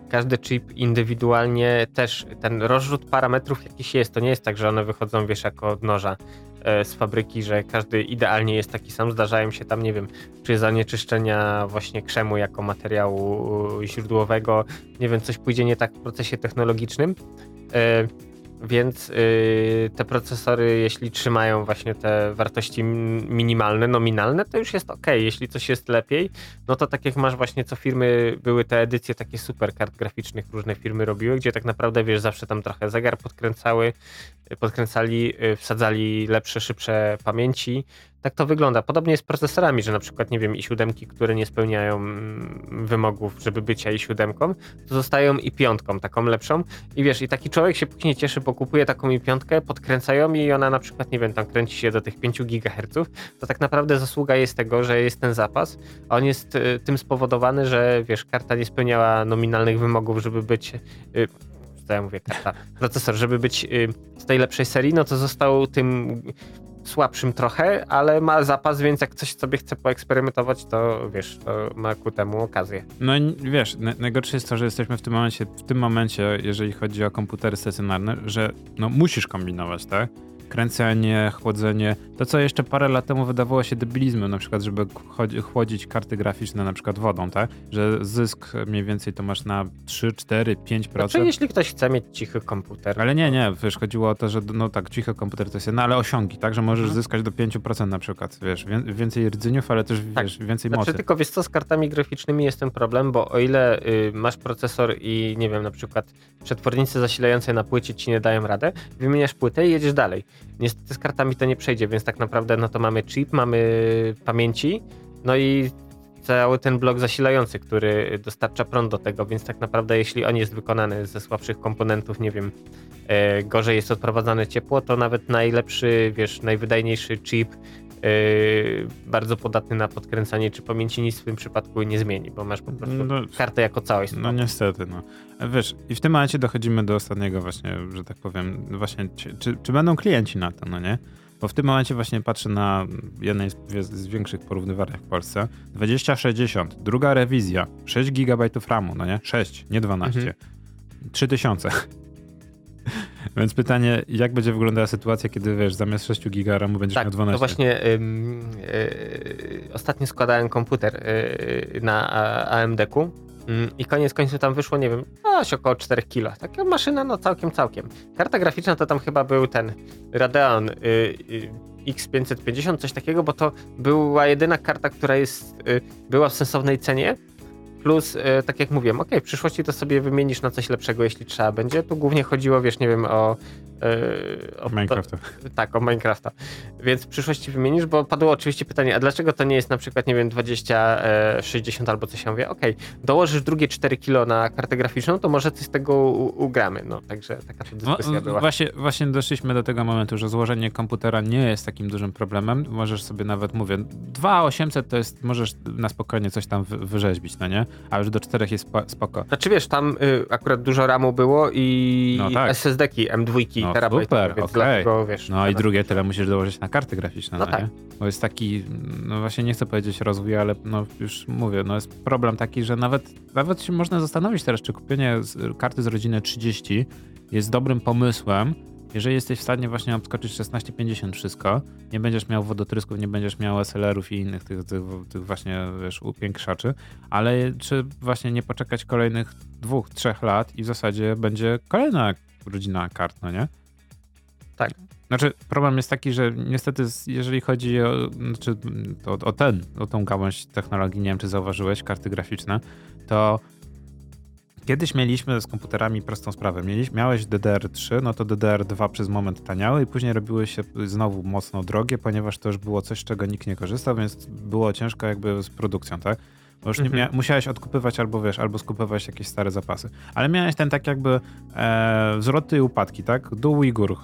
każdy chip indywidualnie też, ten rozrzut parametrów jakiś jest, to nie jest tak, że one wychodzą, wiesz, jako od noża z fabryki, że każdy idealnie jest taki sam, zdarzają się tam, nie wiem, czy zanieczyszczenia właśnie krzemu jako materiału źródłowego, nie wiem, coś pójdzie nie tak w procesie technologicznym, E, więc y, te procesory, jeśli trzymają właśnie te wartości minimalne, nominalne, to już jest ok. Jeśli coś jest lepiej, no to tak jak masz właśnie co firmy, były te edycje takie super kart graficznych, różne firmy robiły, gdzie tak naprawdę wiesz, zawsze tam trochę zegar podkręcały, podkręcali, y, wsadzali lepsze, szybsze pamięci. Tak to wygląda. Podobnie jest z procesorami, że na przykład, nie wiem, i siódemki, które nie spełniają mm, wymogów, żeby bycia i siódemką, to zostają i piątką, taką lepszą. I wiesz, i taki człowiek się później cieszy, bo kupuje taką i piątkę, podkręcają i ona na przykład, nie wiem, tam kręci się do tych 5 GHz, to tak naprawdę zasługa jest tego, że jest ten zapas, a on jest y, tym spowodowany, że wiesz, karta nie spełniała nominalnych wymogów, żeby być. Y, ja mówię, karta, procesor, żeby być y, z tej lepszej serii, no to został tym słabszym trochę, ale ma zapas, więc jak coś sobie chce poeksperymentować, to wiesz, to ma ku temu okazję. No i wiesz, na- najgorsze jest to, że jesteśmy w tym momencie, w tym momencie, jeżeli chodzi o komputery stacjonarne, że no musisz kombinować, tak? Kręcenie, chłodzenie. To, co jeszcze parę lat temu wydawało się debilizmem, na przykład, żeby chłodzić karty graficzne na przykład wodą, tak? Że zysk mniej więcej to masz na 3, 4, 5%. Znaczy, jeśli ktoś chce mieć cichy komputer, Ale nie, nie, wiesz, chodziło o to, że no tak, cichy komputer to jest jedno, ale osiągi, tak? Że możesz Mhm. zyskać do 5% na przykład, wiesz, wię- więcej rdzyniów, ale też, Tak. wiesz, więcej Znaczy, mocy. tylko wiesz co, z kartami graficznymi jest ten problem, bo o ile y, masz procesor i nie wiem, na przykład przetwornice zasilające na płycie ci nie dają radę, wymieniasz płytę i jedziesz dalej. Niestety z kartami to nie przejdzie, więc tak naprawdę no to mamy chip, mamy pamięci, no i cały ten blok zasilający, który dostarcza prąd do tego, więc tak naprawdę jeśli on jest wykonany ze słabszych komponentów, nie wiem, e, gorzej jest odprowadzane ciepło, to nawet najlepszy, wiesz, najwydajniejszy chip bardzo podatny na podkręcanie czy pamięci nic w tym przypadku nie zmieni, bo masz po prostu No, kartę jako całość. No niestety, no. Wiesz, i w tym momencie dochodzimy do ostatniego właśnie, że tak powiem, właśnie, czy, czy, czy będą klienci na to, no nie? Bo w tym momencie właśnie patrzę na jednej z, z większych porównywarek w Polsce. 2060, druga rewizja, 6 GB RAMu, no nie? 6, nie 12. Mhm. 3000. Więc pytanie, jak będzie wyglądała sytuacja, kiedy wiesz, zamiast 6 GB RAMu będziesz Tak, miał to 12? właśnie ym, y, ostatnio składałem komputer y, na AMD-ku ym, i koniec końców tam wyszło, nie wiem, coś około 4 kg. Taka maszyna, no całkiem, całkiem. Karta graficzna to tam chyba był ten Radeon y, y, X550, coś takiego, bo to była jedyna karta, która jest, y, była w sensownej cenie. Plus, y, tak jak mówiłem, ok, w przyszłości to sobie wymienisz na coś lepszego, jeśli trzeba będzie. Tu głównie chodziło, wiesz, nie wiem, o. y, o Minecrafta. tak, o Minecrafta. Więc w przyszłości wymienisz, bo padło oczywiście pytanie, a dlaczego to nie jest na przykład, nie wiem, 20, e, 60 albo coś. Ja mówię, okej, dołożysz drugie 4 kilo na kartę graficzną, to może coś z tego u- ugramy. No, także taka to dyskusja No, była. Właśnie, właśnie doszliśmy do tego momentu, że złożenie komputera nie jest takim dużym problemem. Możesz sobie nawet, mówię, 2800 to jest, możesz na spokojnie coś tam wy- wyrzeźbić, no nie? A już do 4 jest spo- spoko. Znaczy wiesz, tam y, akurat dużo RAMu było i No tak. SSD-ki M2, No terabajtowe, super, okej. wiesz. No i drugie tyle musisz dołożyć na karty graficzne, no, No tak. nie? Bo jest taki, no właśnie nie chcę powiedzieć rozwój, ale no już mówię, no jest problem taki, że nawet, nawet się można zastanowić teraz, czy kupienie karty z rodziny 30 jest dobrym pomysłem, jeżeli jesteś w stanie właśnie obskoczyć 1650 wszystko, nie będziesz miał wodotrysków, nie będziesz miał SLR-ów i innych tych, tych, tych właśnie, wiesz, upiększaczy, ale czy właśnie nie poczekać kolejnych dwóch, trzech lat i w zasadzie będzie kolejna rodzina kart, no nie? Tak. Znaczy, problem jest taki, że niestety, jeżeli chodzi o, znaczy, to, o ten, o tą gałąź technologii, nie wiem, czy zauważyłeś, karty graficzne, to Kiedyś mieliśmy z komputerami prostą sprawę. Mieliś, miałeś DDR3, no to DDR2 przez moment taniały i później robiły się znowu mocno drogie, ponieważ to już było coś, czego nikt nie korzystał, więc było ciężko jakby z produkcją, tak? Bo już nie Mhm. mia- musiałeś odkupywać albo wiesz, albo skupywać jakieś stare zapasy. Ale miałeś ten tak jakby e, wzloty i upadki, tak? Dół i gór.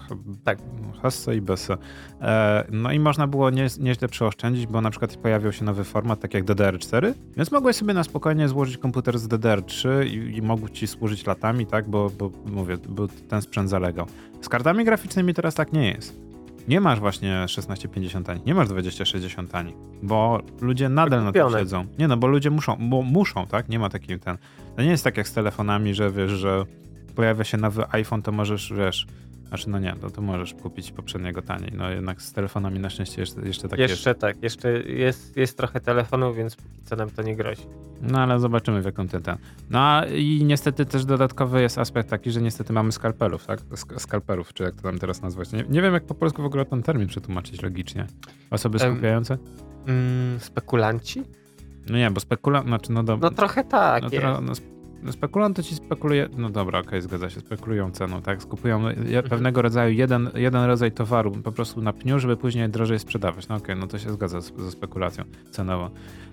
Tak. Hasse i Besse. E, no i można było nie, nieźle przeoszczędzić, bo na przykład pojawił się nowy format, tak jak DDR4, więc mogłeś sobie na spokojnie złożyć komputer z DDR3 i, i mógł ci służyć latami, tak? Bo, bo mówię, bo ten sprzęt zalegał. Z kartami graficznymi teraz tak nie jest. Nie masz właśnie 1650 tani, nie masz 2060 tani, bo ludzie nadal na tym siedzą. Nie no, bo ludzie muszą, bo muszą, tak? Nie ma takim ten. To nie jest tak jak z telefonami, że wiesz, że pojawia się nowy iPhone, to możesz, wiesz, znaczy no nie, to, to możesz kupić poprzedniego taniej. No jednak z telefonami na szczęście jeszcze, jeszcze tak jest. jeszcze tak, jeszcze jest, jest trochę telefonów, więc póki co nam to nie grozi. No ale zobaczymy w jaką ten ten. No a i niestety też dodatkowy jest aspekt taki, że niestety mamy skalpelów, tak? Sk- skalperów, czy jak to tam teraz nazwać. Nie, nie wiem jak po polsku w ogóle ten termin przetłumaczyć logicznie. Osoby skupiające? Mm, spekulanci? No nie, bo spekulant, znaczy no dobra. No trochę tak no, jest. tro- no, no spekulant to ci spekuluje, no dobra, okej, zgadza się, spekulują ceną, tak? Skupują Mhm. pewnego rodzaju jeden, jeden rodzaj towaru po prostu na pniu, żeby później drożej sprzedawać. No okej, no to się zgadza z, ze spekulacją cenową.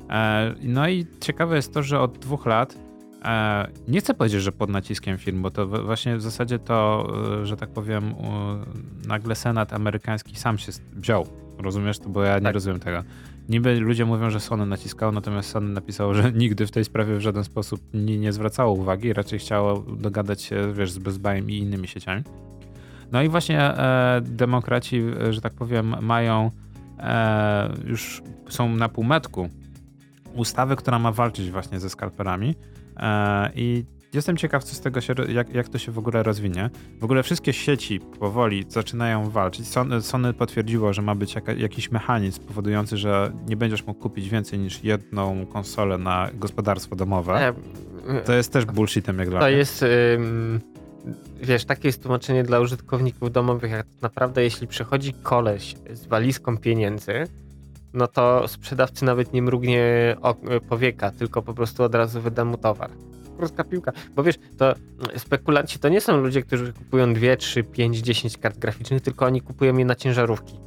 E, no i ciekawe jest to, że od dwóch lat e, nie chcę powiedzieć, że pod naciskiem firm, bo to właśnie w zasadzie to, e, że tak powiem, nagle Senat amerykański sam się wziął. Rozumiesz to? Bo ja nie Tak. rozumiem tego. Niby ludzie mówią, że Sony naciskało, natomiast Sony napisało, że nigdy w tej sprawie w żaden sposób nie, nie zwracało uwagi, raczej chciało dogadać się, wiesz, z Best Buyem i innymi sieciami. No i właśnie e, demokraci, e, że tak powiem, mają e, już są na półmetku ustawy, która ma walczyć właśnie ze skalperami e, i jestem ciekaw, co z tego się, jak, jak to się w ogóle rozwinie. W ogóle wszystkie sieci powoli zaczynają walczyć. Sony, Sony potwierdziło, że ma być jaka, jakiś mechanizm powodujący, że nie będziesz mógł kupić więcej niż jedną konsolę na gospodarstwo domowe. To jest też bullshitem jak dla To mnie. jest, ym, wiesz, takie jest tłumaczenie dla użytkowników domowych, jak naprawdę jeśli przychodzi koleś z walizką pieniędzy, no to sprzedawcy nawet nie mrugnie powieka, tylko po prostu od razu wyda mu towar. Krótka piłka. Bo wiesz, to mm, spekulanci to nie są ludzie, którzy kupują 2, 3, 5, 10 kart graficznych, tylko oni kupują je na ciężarówki.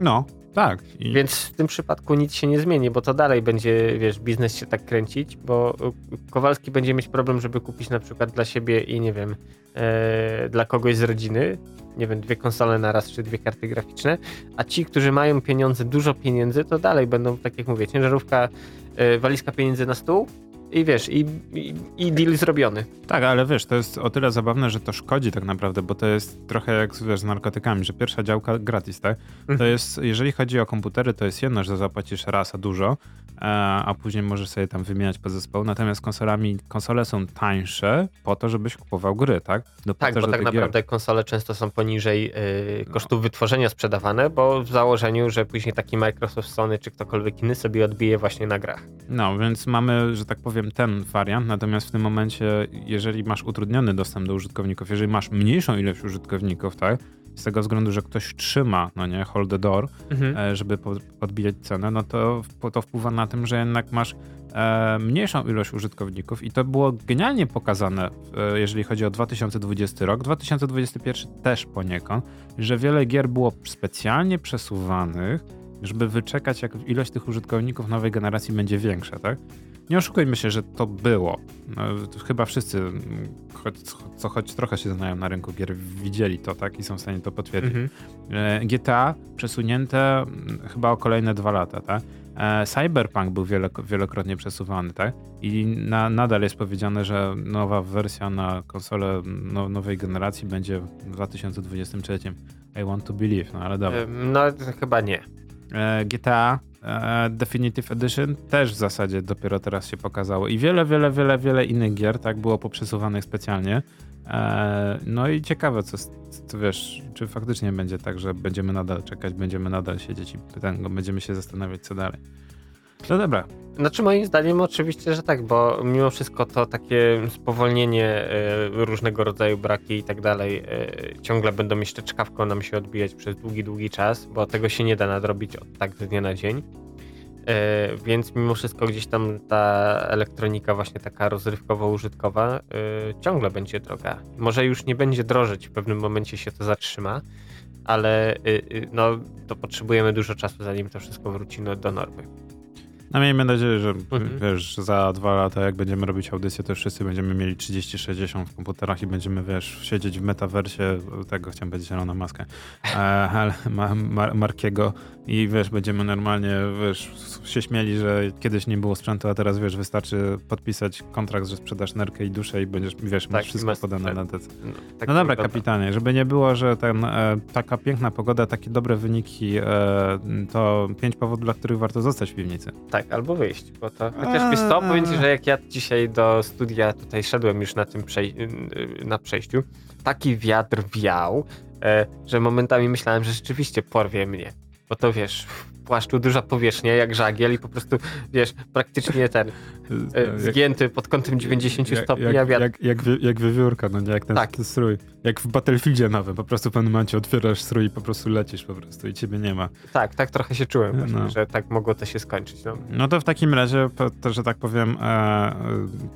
No, tak. I Więc w tym przypadku nic się nie zmieni, bo to dalej będzie, wiesz, biznes się tak kręcić, bo y, Kowalski będzie mieć problem, żeby kupić na przykład dla siebie i nie wiem, e, dla kogoś z rodziny, nie wiem, dwie konsole na raz czy dwie karty graficzne, a ci, którzy mają pieniądze, dużo pieniędzy, to dalej będą, tak jak mówię, ciężarówka, e, walizka pieniędzy na stół i wiesz, i, i, i deal zrobiony. Tak, ale wiesz, to jest o tyle zabawne, że to szkodzi tak naprawdę, bo to jest trochę jak wiesz, z narkotykami, że pierwsza działka gratis, tak? To Mhm. jest, jeżeli chodzi o komputery, to jest jedno, że zapłacisz raz, a dużo, a później możesz sobie tam wymieniać podzespołu, natomiast konsolami, konsole są tańsze po to, żebyś kupował gry, tak? Do, Tak, bo tak naprawdę konsole często są poniżej y, kosztów wytworzenia sprzedawane, bo w założeniu, że później taki Microsoft, Sony czy ktokolwiek inny sobie odbije właśnie na grach. No, więc mamy, że tak powiem, ten wariant, natomiast w tym momencie, jeżeli masz utrudniony dostęp do użytkowników, jeżeli masz mniejszą ilość użytkowników, tak, z tego względu, że ktoś trzyma, no nie, hold the door, e, żeby po- podbijać cenę, no to, to wpływa na tym, że jednak masz e, mniejszą ilość użytkowników i to było genialnie pokazane, e, jeżeli chodzi o 2020 rok, 2021 też poniekąd, że wiele gier było specjalnie przesuwanych, żeby wyczekać, jak ilość tych użytkowników nowej generacji będzie większa, tak? Nie oszukujmy się, że to było. No, chyba wszyscy, mm, choć, co choć trochę się znają na rynku gier, widzieli to, tak? I są w stanie to potwierdzić. Mhm. E, GTA przesunięte mm, chyba o kolejne dwa lata, tak? E, Cyberpunk był wielokrotnie przesuwany, tak? I na, nadal jest powiedziane, że nowa wersja na konsolę no, nowej generacji będzie w 2023. I want to believe, no ale dobra. Ym, No chyba nie. E, GTA e, Definitive Edition też w zasadzie dopiero teraz się pokazało i wiele, wiele, wiele, wiele innych gier tak było poprzesuwanych specjalnie. E, no i ciekawe, co, co wiesz, czy faktycznie będzie tak, że będziemy nadal czekać, będziemy nadal siedzieć i będziemy się zastanawiać, co dalej. No dobra, Znaczy moim zdaniem oczywiście, że tak, bo mimo wszystko to takie spowolnienie, e, różnego rodzaju braki i tak dalej e, ciągle będą jeszcze czkawką nam się odbijać przez długi, długi czas, bo tego się nie da nadrobić od tak z dnia na dzień. E, więc mimo wszystko gdzieś tam ta elektronika właśnie taka rozrywkowo-użytkowa e, ciągle będzie droga. Może już nie będzie drożeć, w pewnym momencie się to zatrzyma, ale no, to potrzebujemy dużo czasu, zanim to wszystko wróci no, do normy. No miejmy nadzieję, że mhm. wiesz, za dwa lata jak będziemy robić audycję, to wszyscy będziemy mieli 30-60 w komputerach i będziemy, wiesz, siedzieć w metaversie, tego chciałem powiedzieć zielona maska, e, ale ma, ma, Markiego i wiesz, będziemy normalnie, wiesz, się śmieli, że kiedyś nie było sprzętu, a teraz wiesz, wystarczy podpisać kontrakt, że sprzedasz nerkę i duszę i będziesz, wiesz, tak, masz wszystko podane na te. No, tak no dobra, kapitanie, żeby nie było, że ten, e, taka piękna pogoda, takie dobre wyniki, e, to pięć powodów, dla których warto zostać w piwnicy. Tak, albo wyjść, bo to chociaż wiesz co, powiem ci, że jak ja dzisiaj do studia tutaj szedłem już na tym przej na przejściu, taki wiatr wiał, e, że momentami myślałem, że rzeczywiście porwie mnie. Bo to wiesz, płaszczu duża powierzchnia, jak żagiel i po prostu, wiesz, praktycznie ten e, zgięty pod kątem 90 jak, stopni. Jak, jak, jak, jak, jak wiewiórka, no nie, jak ten, tak. strój. Jak w Battlefieldzie nawet, po prostu w pewnym momencie otwierasz strój i po prostu lecisz po prostu i ciebie nie ma. Tak, tak trochę się czułem właśnie, no. że tak mogło to się skończyć. No, no to w takim razie, to, że tak powiem, e, e,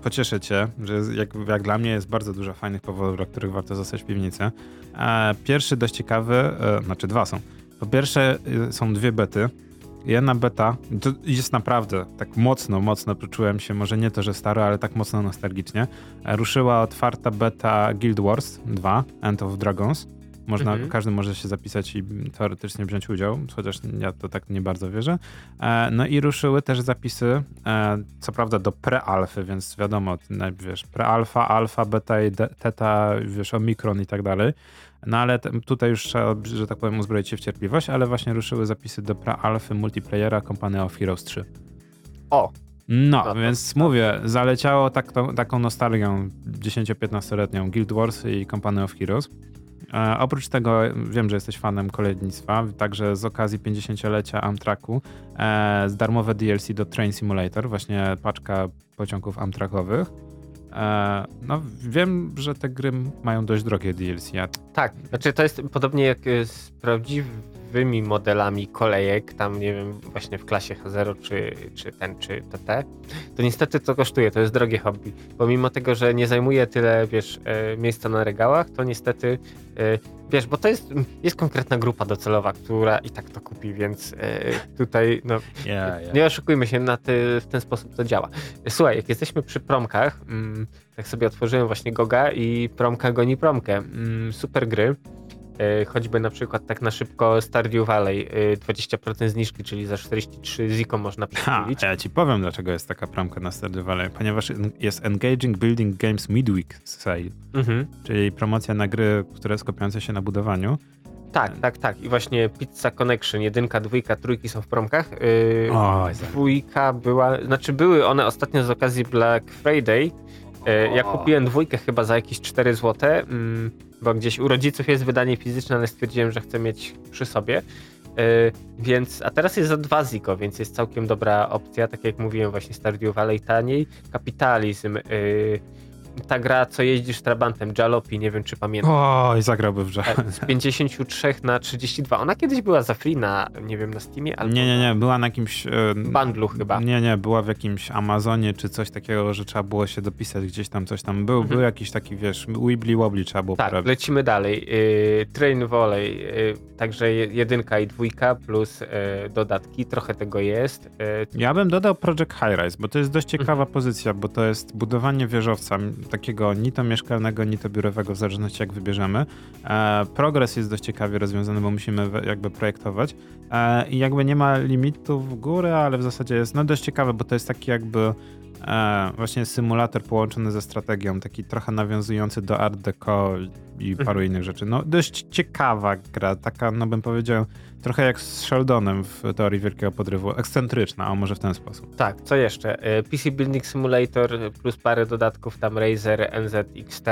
pocieszę cię, że jak, jak dla mnie jest bardzo dużo fajnych powodów, dla których warto zostać w piwnicy. E, pierwszy dość ciekawy, e, znaczy dwa są. Po pierwsze y, są dwie bety. Jedna beta to jest naprawdę tak mocno, mocno poczułem się, może nie to, że staro, ale tak mocno nostalgicznie. E, ruszyła otwarta beta Guild Wars 2, End of Dragons. Można, mhm. Każdy może się zapisać i teoretycznie wziąć udział, chociaż ja to tak nie bardzo wierzę. E, no i ruszyły też zapisy, e, co prawda do pre-alfy, więc wiadomo, wiesz, pre-alfa, alfa, beta i teta, wiesz, omikron i tak dalej. No ale tutaj już trzeba, że tak powiem, uzbroić się w cierpliwość, ale właśnie ruszyły zapisy do pra-alfy multiplayera Company of Heroes 3. O! No, no więc mówię, zaleciało tak, to, taką nostalgią 10-15-letnią Guild Wars i Company of Heroes. E, oprócz tego wiem, że jesteś fanem kolejnictwa, także z okazji 50-lecia Amtraku e, z darmowe DLC do Train Simulator, właśnie paczka pociągów Amtrakowych. E, no, wiem, że te gry mają dość drogie DLC. Tak, znaczy to jest podobnie jak z prawdziwymi modelami kolejek, tam nie wiem, właśnie w klasie H0 czy, czy ten, czy TT, to niestety to kosztuje, to jest drogie hobby. Pomimo tego, że nie zajmuje tyle, wiesz, e, miejsca na regałach, to niestety e, Wiesz, bo to jest, jest konkretna grupa docelowa, która i tak to kupi, więc e, tutaj no, yeah, yeah. nie oszukujmy się, na ty, w ten sposób to działa. Słuchaj, jak jesteśmy przy promkach, mm, tak sobie otworzyłem właśnie Goga i promka goni promkę. Mm, super gry. E, choćby na przykład tak na szybko Stardew Valley 20% e, zniżki, czyli za 43 ziko można przekupić. Ja ci powiem, dlaczego jest taka promka na Stardew Valley, ponieważ jest Engaging Building Games Midweek Sale, mhm. czyli promocja na gry, które skupiające się na budowaniu. Tak, tak, tak. I właśnie Pizza Connection, jedynka, dwójka, trójki są w promkach. Yy, o, dwójka była, znaczy były one ostatnio z okazji Black Friday. Yy, ja kupiłem dwójkę chyba za jakieś 4 zł. Yy, bo gdzieś u rodziców jest wydanie fizyczne, ale stwierdziłem, że chcę mieć przy sobie. Yy, więc, a teraz jest za dwa Ziko, więc jest całkiem dobra opcja. Tak jak mówiłem, właśnie Stardew Valley taniej. Kapitalizm. Ta gra, co jeździsz Trabantem, Jalopy, nie wiem czy pamiętasz. Oj, zagrałby w Jalopy. Z 53 na 32. Ona kiedyś była za free na, nie wiem, na Steamie, albo... Nie, nie, nie, była na jakimś... Yy, Bundlu chyba. Nie, nie, była w jakimś Amazonie czy coś takiego, że trzeba było się dopisać gdzieś tam, coś tam. Był, mhm. był jakiś taki, wiesz, Wibbly Wobbly trzeba było Tak, lecimy dalej. Yy, Train Volley, yy, także jedynka i dwójka plus yy, dodatki, trochę tego jest. Ja bym dodał Project High Rise, bo to jest dość ciekawa mhm. pozycja, bo to jest budowanie wieżowca takiego ni to mieszkalnego, ni to biurowego, w zależności jak wybierzemy. E, progres jest dość ciekawie rozwiązany, bo musimy jakby projektować e, i jakby nie ma limitów w górę, ale w zasadzie jest no dość ciekawe, bo to jest taki jakby e, właśnie symulator połączony ze strategią, taki trochę nawiązujący do Art Deco i paru mhm. innych rzeczy. No dość ciekawa gra, taka no bym powiedział trochę jak z Sheldonem w teorii wielkiego podrywu, ekscentryczna, a może w ten sposób. Tak, co jeszcze? E, PC Building Simulator plus parę dodatków, tam Razer NZXT,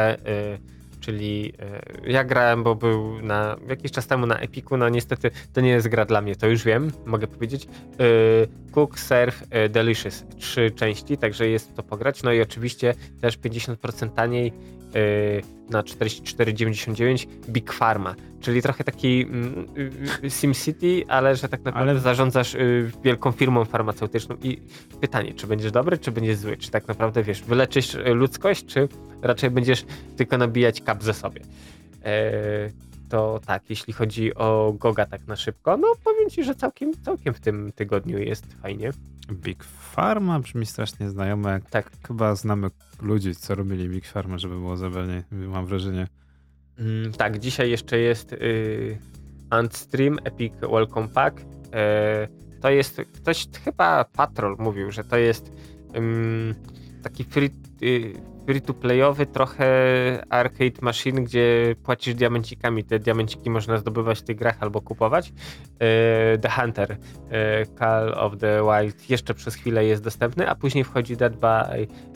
czyli e, ja grałem, bo był na, jakiś czas temu na Epiku, no niestety to nie jest gra dla mnie, to już wiem, mogę powiedzieć. Cook, Surf, Delicious, trzy części, także jest to pograć, no i oczywiście też 50% taniej na 44,99 Big Pharma, czyli trochę taki mm, y, SimCity, ale że tak naprawdę ale... zarządzasz y, wielką firmą farmaceutyczną i pytanie, czy będziesz dobry, czy będziesz zły, czy tak naprawdę wiesz, wyleczysz ludzkość, czy raczej będziesz tylko nabijać kap ze sobie. E, to tak, jeśli chodzi o Goga tak na szybko, no powiem ci, że całkiem, całkiem w tym tygodniu jest fajnie. Big Pharma brzmi strasznie znajome. Tak. Chyba znamy ludzi, co robili Big Pharma, żeby było zabawniej, mam wrażenie. Mm, tak, dzisiaj jeszcze jest y, Antstream Epic Welcome Pack. Y, to jest, ktoś chyba Patrol mówił, że to jest taki free, y, free-to-playowy trochę arcade machine, gdzie płacisz diamencikami. Te diamenciki można zdobywać w tych grach albo kupować. E, the Hunter, e, Call of the Wild jeszcze przez chwilę jest dostępny, a później wchodzi Dead by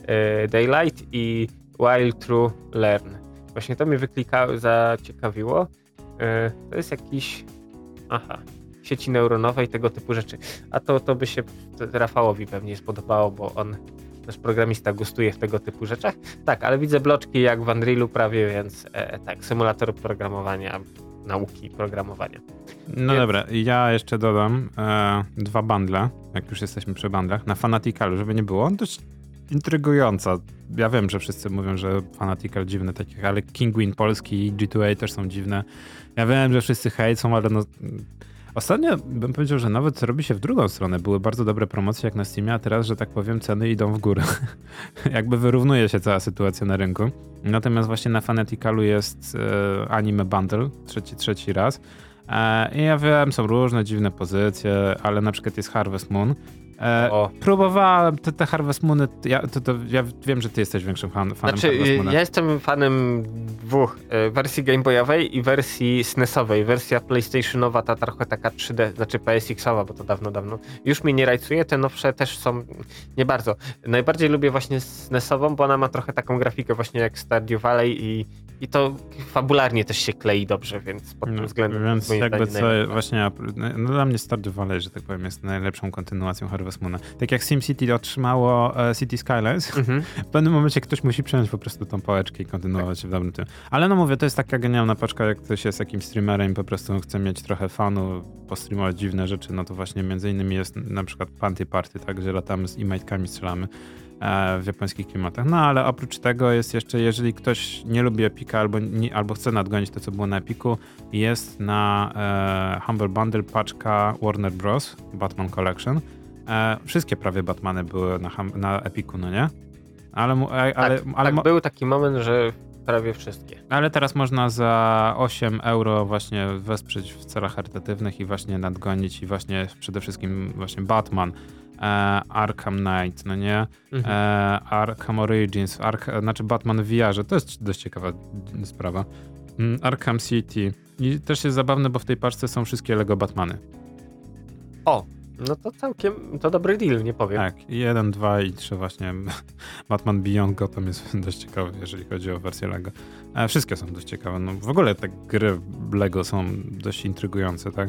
e, Daylight i Wild True Learn. Właśnie to mnie wyklikało, zaciekawiło. To jest jakiś... Aha, sieci neuronowej, tego typu rzeczy. A to, to by się Rafałowi pewnie spodobało, bo on nasz programista gustuje w tego typu rzeczach. Tak, ale widzę bloczki jak w Unrealu prawie, więc e, tak, symulator programowania, nauki programowania. No więc... dobra, ja jeszcze dodam e, dwa bundle, jak już jesteśmy przy bundlach, na Fanaticalu, żeby nie było. Dość intrygująca. Ja wiem, że wszyscy mówią, że Fanatical dziwne takie, ale Kingwin polski i G2A też są dziwne. Ja wiem, że wszyscy hejcą, ale no Ostatnio bym powiedział, że nawet robi się w drugą stronę. Były bardzo dobre promocje jak na Steamie, a teraz, że tak powiem, ceny idą w górę. Jakby wyrównuje się cała sytuacja na rynku. Natomiast właśnie na Fanaticalu jest e, anime bundle, trzeci, trzeci raz. E, I ja wiem, są różne dziwne pozycje, ale na przykład jest Harvest Moon, E, próbowałem te, te Harvest Moony, ja, to, to, ja wiem, że ty jesteś większym fan, fanem znaczy, Harvest Moona. Ja jestem fanem dwóch, e, wersji Game Boyowej i wersji SNESowej. Wersja PlayStationowa, ta trochę taka 3D, znaczy PSX-owa, bo to dawno, dawno. Już mi nie rajcuje, te nowsze też są nie bardzo. Najbardziej lubię właśnie SNESową, bo ona ma trochę taką grafikę właśnie jak Stardew Valley i, i to fabularnie też się klei dobrze, więc pod tym no, względem Więc jakby co, właśnie, no dla mnie Stardew Valley, że tak powiem, jest najlepszą kontynuacją Harvest Moona. Tak jak SimCity otrzymało e, City Skylines, mhm. w pewnym momencie ktoś musi przejąć po prostu tą pałeczkę i kontynuować tak. w dobrym tym. Ale no mówię, to jest taka genialna paczka, jak ktoś jest jakimś streamerem i po prostu chce mieć trochę fanu, postreamować dziwne rzeczy, no to właśnie między innymi jest na przykład Panty Party, tak, gdzie latamy z e strzelamy w japońskich klimatach. No ale oprócz tego jest jeszcze, jeżeli ktoś nie lubi Epika albo, nie, albo chce nadgonić to, co było na Epiku, jest na e, Humble Bundle paczka Warner Bros. Batman Collection E, wszystkie prawie Batmany były na, na Epiku, no nie? Ale, ale, ale, tak, ale tak, był taki moment, że prawie wszystkie. Ale teraz można za 8 euro właśnie wesprzeć w celach charytatywnych i właśnie nadgonić i właśnie przede wszystkim właśnie Batman, e, Arkham Knight, no nie? Mhm. E, Arkham Origins, Ark, znaczy Batman w VR, to jest dość ciekawa sprawa. Mm, Arkham City. I też jest zabawne, bo w tej paczce są wszystkie Lego Batmany. O, no to całkiem, to dobry deal, nie powiem. Tak, jeden, dwa i trzy właśnie. Batman Beyond Gotham jest dość ciekawy, jeżeli chodzi o wersję LEGO. E, wszystkie są dość ciekawe. No, w ogóle te gry LEGO są dość intrygujące, tak?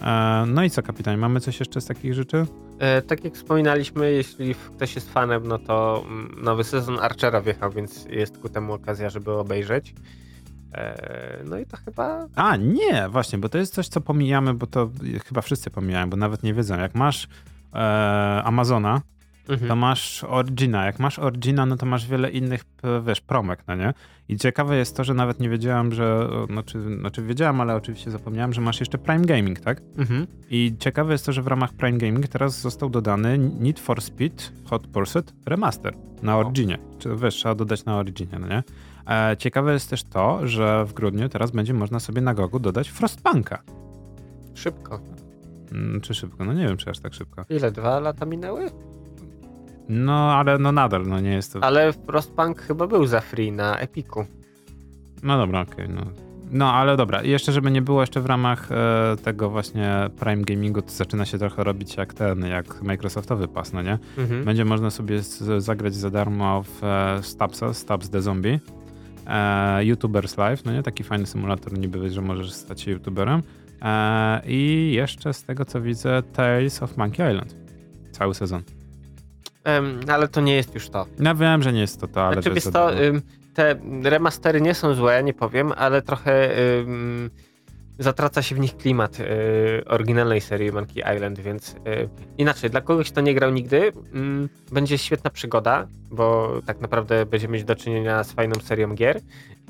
E, no i co, kapitanie, mamy coś jeszcze z takich rzeczy? E, tak jak wspominaliśmy, jeśli ktoś jest fanem, no to mm, nowy sezon Archera wjechał, więc jest ku temu okazja, żeby obejrzeć. E, no i to chyba. A, nie, właśnie, bo to jest coś, co pomijamy, bo to chyba wszyscy pomijają, bo nawet nie wiedzą. Jak masz e, Amazona, mhm. to masz Origina. Jak masz Origina, no to masz wiele innych, wiesz, promek, no nie? I ciekawe jest to, że nawet nie wiedziałem, że, znaczy, znaczy wiedziałem, ale oczywiście zapomniałem, że masz jeszcze Prime Gaming, tak? Mhm. I ciekawe jest to, że w ramach Prime Gaming teraz został dodany Need for Speed Hot Pursuit Remaster na Originie. Czy wiesz, trzeba dodać na Originie, no nie? E, ciekawe jest też to, że w grudniu teraz będzie można sobie na Gogu dodać Frostpunka. Szybko. Hmm, czy szybko? No nie wiem, czy aż tak szybko. Ile? Dwa lata minęły? No, ale no nadal, no nie jest to... Ale Frostpunk chyba był za free na Epiku. No dobra, okej, okay, no. No, ale dobra, I jeszcze żeby nie było jeszcze w ramach e, tego właśnie Prime Gamingu, to zaczyna się trochę robić jak ten, jak Microsoftowy pas, no nie? Mhm. Będzie można sobie z, zagrać za darmo w e, Stabsa, Stabs the Zombie e, YouTubers Live, no nie? Taki fajny symulator niby, że możesz stać się YouTuberem. E, I jeszcze z tego co widzę Tales of Monkey Island. Cały sezon. Um, ale to nie jest już to. Ja wiem, że nie jest to to, ale znaczy, to jest to, um, te remastery nie są złe, nie powiem, ale trochę ym, zatraca się w nich klimat y, oryginalnej serii Monkey Island, więc y, inaczej, dla kogoś, kto nie grał nigdy, mm, będzie świetna przygoda, bo tak naprawdę będziemy mieć do czynienia z fajną serią gier.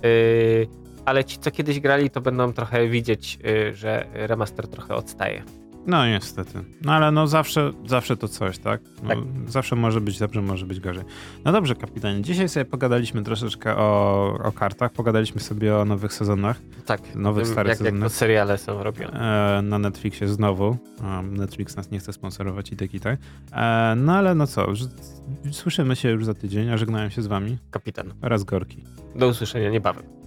Y, ale ci, co kiedyś grali, to będą trochę widzieć, że remaster trochę odstaje. No niestety. No ale no zawsze, zawsze to coś, tak? No, Tak. Zawsze może być dobrze, może być gorzej. No dobrze, kapitanie. Dzisiaj sobie pogadaliśmy troszeczkę o, o kartach, pogadaliśmy sobie o nowych sezonach Tak, Nowych, starych jak, jak to sezonach. seriale są robione. e, na Netflixie znowu. Um, Netflix nas nie chce sponsorować i tak i tak. E, no ale no co, słyszymy się już za tydzień, a żegnają się z wami Kapitan. oraz Gorki. Do usłyszenia niebawem.